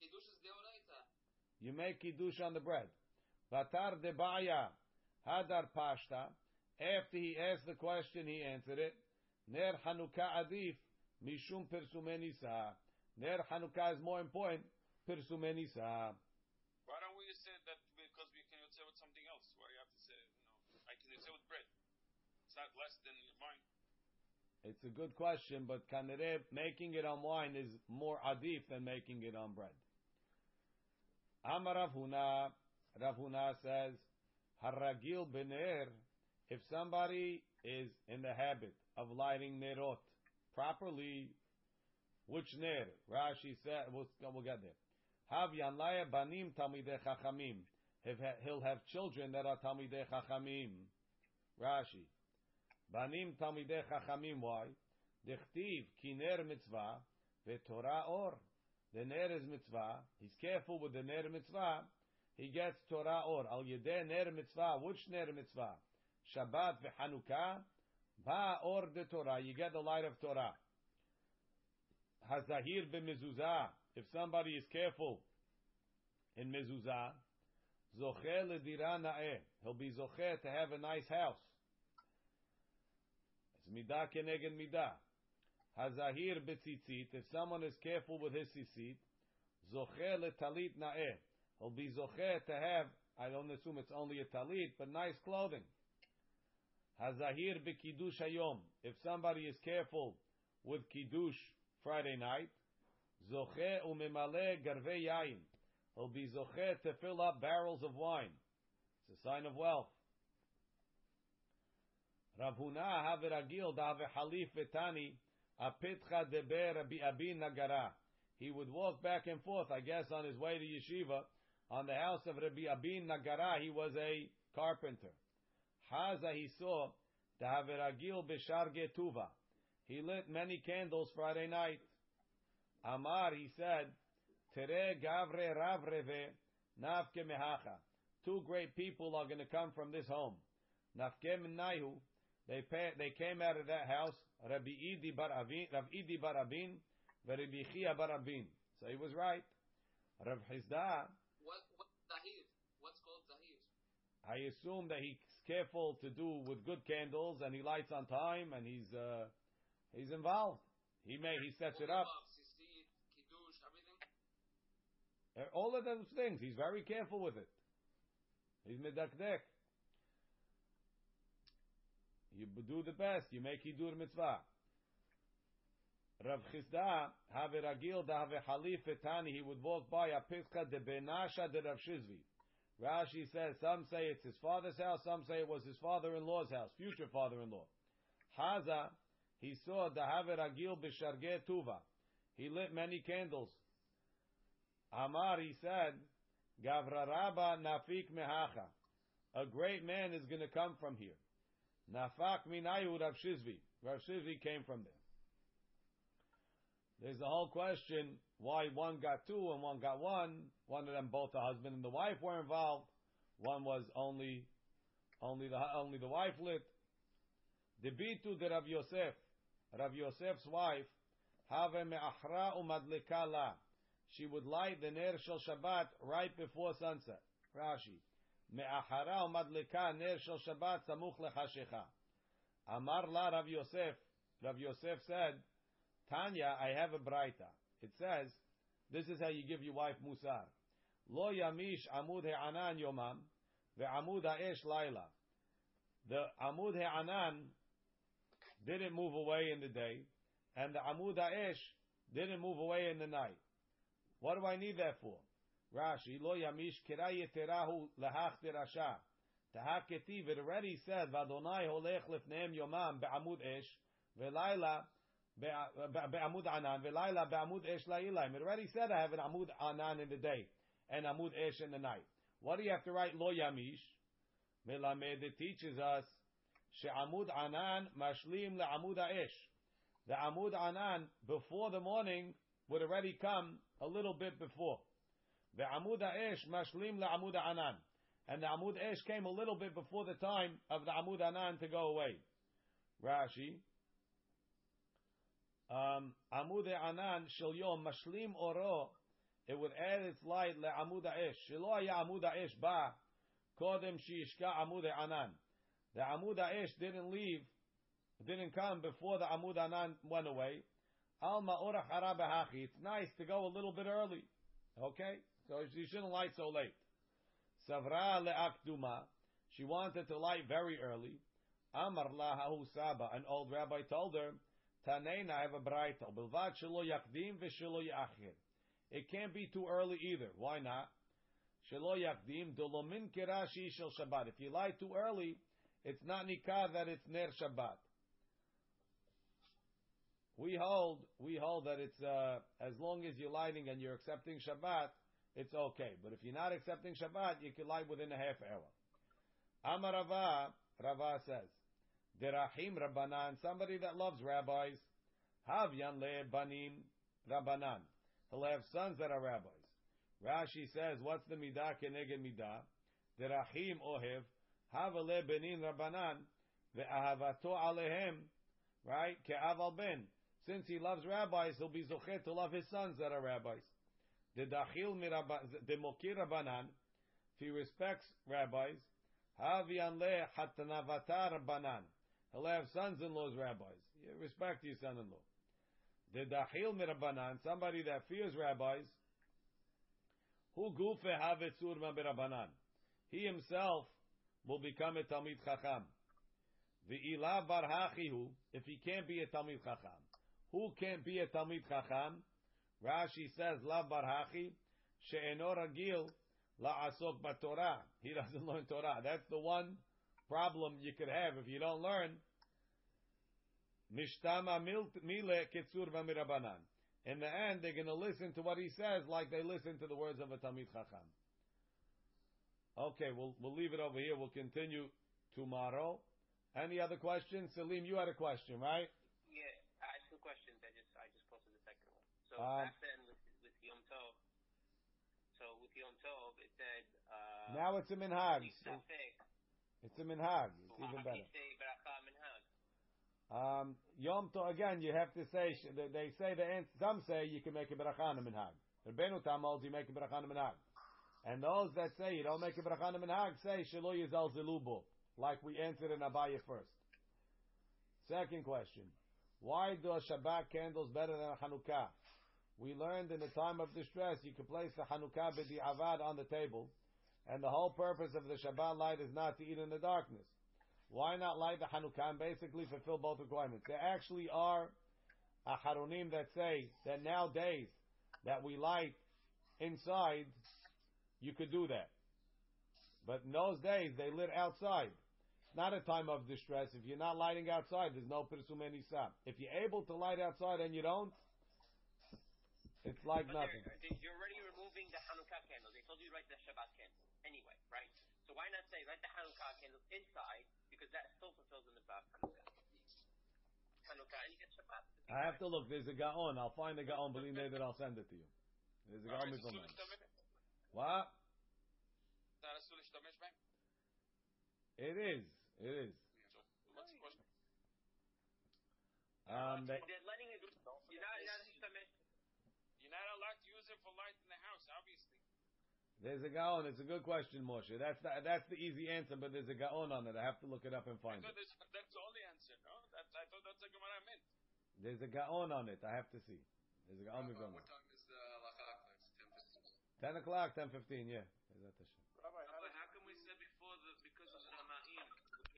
Kiddush is deoraita. You make kiddush on the bread. Vatar de baya hadar pashta. After he asked the question, he answered it. Ner Hanukkah adif mishum persumenisa. Ner Hanukkah is more important. Persumenisa. Why don't we just say that because we can say with something else? Why you have to say, you know, I can say with bread. It's not less than wine. It's a good question, but making it on wine is more adif than making it on bread. Amar Rav Huna, Rav Huna says, Haragil bener, if somebody is in the habit of lighting nerot properly, which ner? Rashi said, we'll, we'll get there. Hav yanlaya banim talmidei chachamim. He'll have children that are talmidei chachamim. Rashi. Banim talmidei chachamim. Why? Dechtiv kiner mitzvah. Torah or. The ner is mitzvah. He's careful with the ner mitzvah. He gets Torah or. Al yedeh ner mitzvah. Which ner mitzvah? Shabbat v'Hanukkah. Ba or de Torah. You get the light of Torah. Hazahir b'mezuzah. If somebody is careful in mezuzah, zocher ledira na'eh. He'll be zocher to have a nice house. It's midah keneged midah. Hazahir betzitzit. If someone is careful with his tzitzit, zocher letalit na'eh. He'll be zocher to have, I don't assume it's only a talit, but nice clothing. Hazahir bekiddush hayom. If somebody is careful with kiddush Friday night, zocher umemale garvei yain. He'll be zoche to fill up barrels of wine. It's a sign of wealth. Rav Huna have ragil da have halif vetani apitcha deber Rabbi Abin nagara. He would walk back and forth, I guess, on his way to yeshiva. On the house of Rabbi Abin Nagara, he was a carpenter. Haza he saw the Haveragil Bishar Getuva. He lit many candles Friday night. Amar, he said, Tere Gavre Ravreve Nafke Mehacha. Two great people are going to come from this home. Nafke Nahu. They pay, they came out of that house. Rabbi Idi Bar Avin, Rav Idi Bar Abin, Rabbi Chia Bar Abin. So he was right. Rav Chisda, What what zahir? What's called zahir? I assume that he's careful to do with good candles and he lights on time and he's uh, he's involved. He may he sets it up. Kiddush, everything. Uh, All of those things. He's very careful with it. He's medakdek. You do the best. You make hidur mitzvah. Rav Chisda have ragil da have halif etani. He would walk by a pischa de benasha de Rav Shizvi. Rashi says some say it's his father's house, some say it was his father-in-law's house, future father-in-law. Haza, he saw the have ragil b'sharge tuva. He lit many candles. Amar, he said, Gavraraba nafik mehacha. A great man is going to come from here. Nafak minayu Rav Shizvi. Rav Shizvi came from there. There's the whole question why one got two and one got one. One of them, both the husband and the wife were involved. One was only, only the only the wife lit. The bitu de Rav Yosef, Rav Yosef's wife, have me'achra umadlika la. She would light the ner shel Shabbat right before sunset. Rashi. Me'achara umadlika ner shel Shabbat samuch lechashecha. Amar la Rav Yosef. Rav Yosef said, Tanya, I have a braita. It says, this is how you give your wife musar. Lo yamish amud he'anan yomam, ve'amud ha'esh laila. The amud he'anan didn't move away in the day, and the amud ha'esh didn't move away in the night. What do I need that for? Rashi, lo yamish kira yeterahu lahach terasha. Tahak ketiv, it already said, Vadonai holech lefneem yomam be'amud esh, ve'laila be'amud anan, ve'laila be'amud esh la'ilaim. It already said I have an amud anan in the day, and amud esh in the night. What do you have to write lo yamish? Melamed, it teaches us, she'amud anan mashlim le'amud esh. The amud anan, before the morning, would already come a little bit before. The amud esh mashlim le'amud anan. And the amud esh came a little bit before the time of the amud anan to go away. Rashi. Um, amud anan shel yom mashlim oro. It would add its light le'amud esh. Shelo haya amud esh ba. Kodem shishka amud anan. The amud esh didn't leave, didn't come before the amud anan went away. Alma orach harabahachi. It's nice to go a little bit early. Okay? So she shouldn't light so late. Savra le'akduma. She wanted to light very early. Amar lahahu saba. An old rabbi told her, Taneina, I have a braita. Bilvad shelo yakdim v'shelo yachir. It can't be too early either. Why not? Shelo yakdim dolomin kirashi shel Shabbat. If you light too early, it's not nikah that it's ner Shabbat. We hold, we hold that it's uh, as long as you're lighting and you're accepting Shabbat, it's okay. But if you're not accepting Shabbat, you can lie within a half hour. Amar Rava, Rava says, Derahim Rabbanan, somebody that loves rabbis, Havyan le banim, Rabbanan. He'll have sons that are rabbis. Rashi says, what's the midah keneged midah? Derachim ohev, havale benin Rabbanan, ve'ahavato alehem, right? Ke'aval ben. Since he loves rabbis, he'll be zochet to love his sons that are rabbis. The dachil demokir Rabbanan, if he respects rabbis, havian le hatanavata Rabbanan. He'll have sons-in-laws rabbis. You respect your son-in-law. The dachil mirabanan, somebody that fears rabbis, who gufe havetzur birabanan. He himself will become a talmid chacham. The ilah barhachihu, if he can't be a talmid chacham. Who can't be a talmid chacham? Rashi says, la barhachi, she'eno ragil la'asok b'torah. He doesn't learn Torah. That's the one problem you could have if you don't learn. Mishtama mile ketzur v'mirabanan. In the end, they're going to listen to what he says like they listen to the words of a Talmid Chacham. Okay, we'll, we'll leave it over here. We'll continue tomorrow. Any other questions? Salim, you had a question, right? Yeah, I had two questions. I just I just posted the second one. So Um, back then with with Yom Tov, so with Yom Tov it said uh, now it's a minhag. It's a minhag. It's even better. you say Minhag? Um, Yom Tov, again, you have to say, they- they say the ans- some say you can make a berachana minhag. Rebbeinu Tam holds you make a berachana minhag. And those that say you don't make a berachana minhag say shelo yizal zelubo, like we answered in Abaye first. Second question. Why do Shabbat candles better than a Hanukkah? We learned in the time of distress you can place the Hanukkah b'di'avad on the table, and the whole purpose of the Shabbat light is not to eat in the darkness. Why not light the Hanukkah and basically fulfill both requirements? There actually are acharonim that say that nowadays that we light inside, you could do that. But in those days, they lit outside. It's not a time of distress. If you're not lighting outside, there's no Pirsum Nisam. If you're able to light outside and you don't, it's like but nothing. You're already removing the Hanukkah candles. They told you to write the Shabbat candles anyway, right? So why not say write the Hanukkah candles inside because that still fulfills the mitzvah of Hanukkah. I have to look. There's a Gaon. I'll find the Gaon. Believe me, that I'll send it to you. There's a Gaon Mitzvah. What? It is. It is. Um, they're letting it to use it for light in the house, obviously. there's a Gaon. It's a good question, Moshe. That's the, that's the easy answer, but there's a Gaon on it. I have to look it up and find thought it. that's, that's the only answer, no? That, I thought that's the Gemara meant. There's a Gaon on it. I have to see. There's a Gaon Uh, Mizraman. what time is the halacha? It's 10:15. 10 o'clock, 10.15, yeah. Bezat Hashem.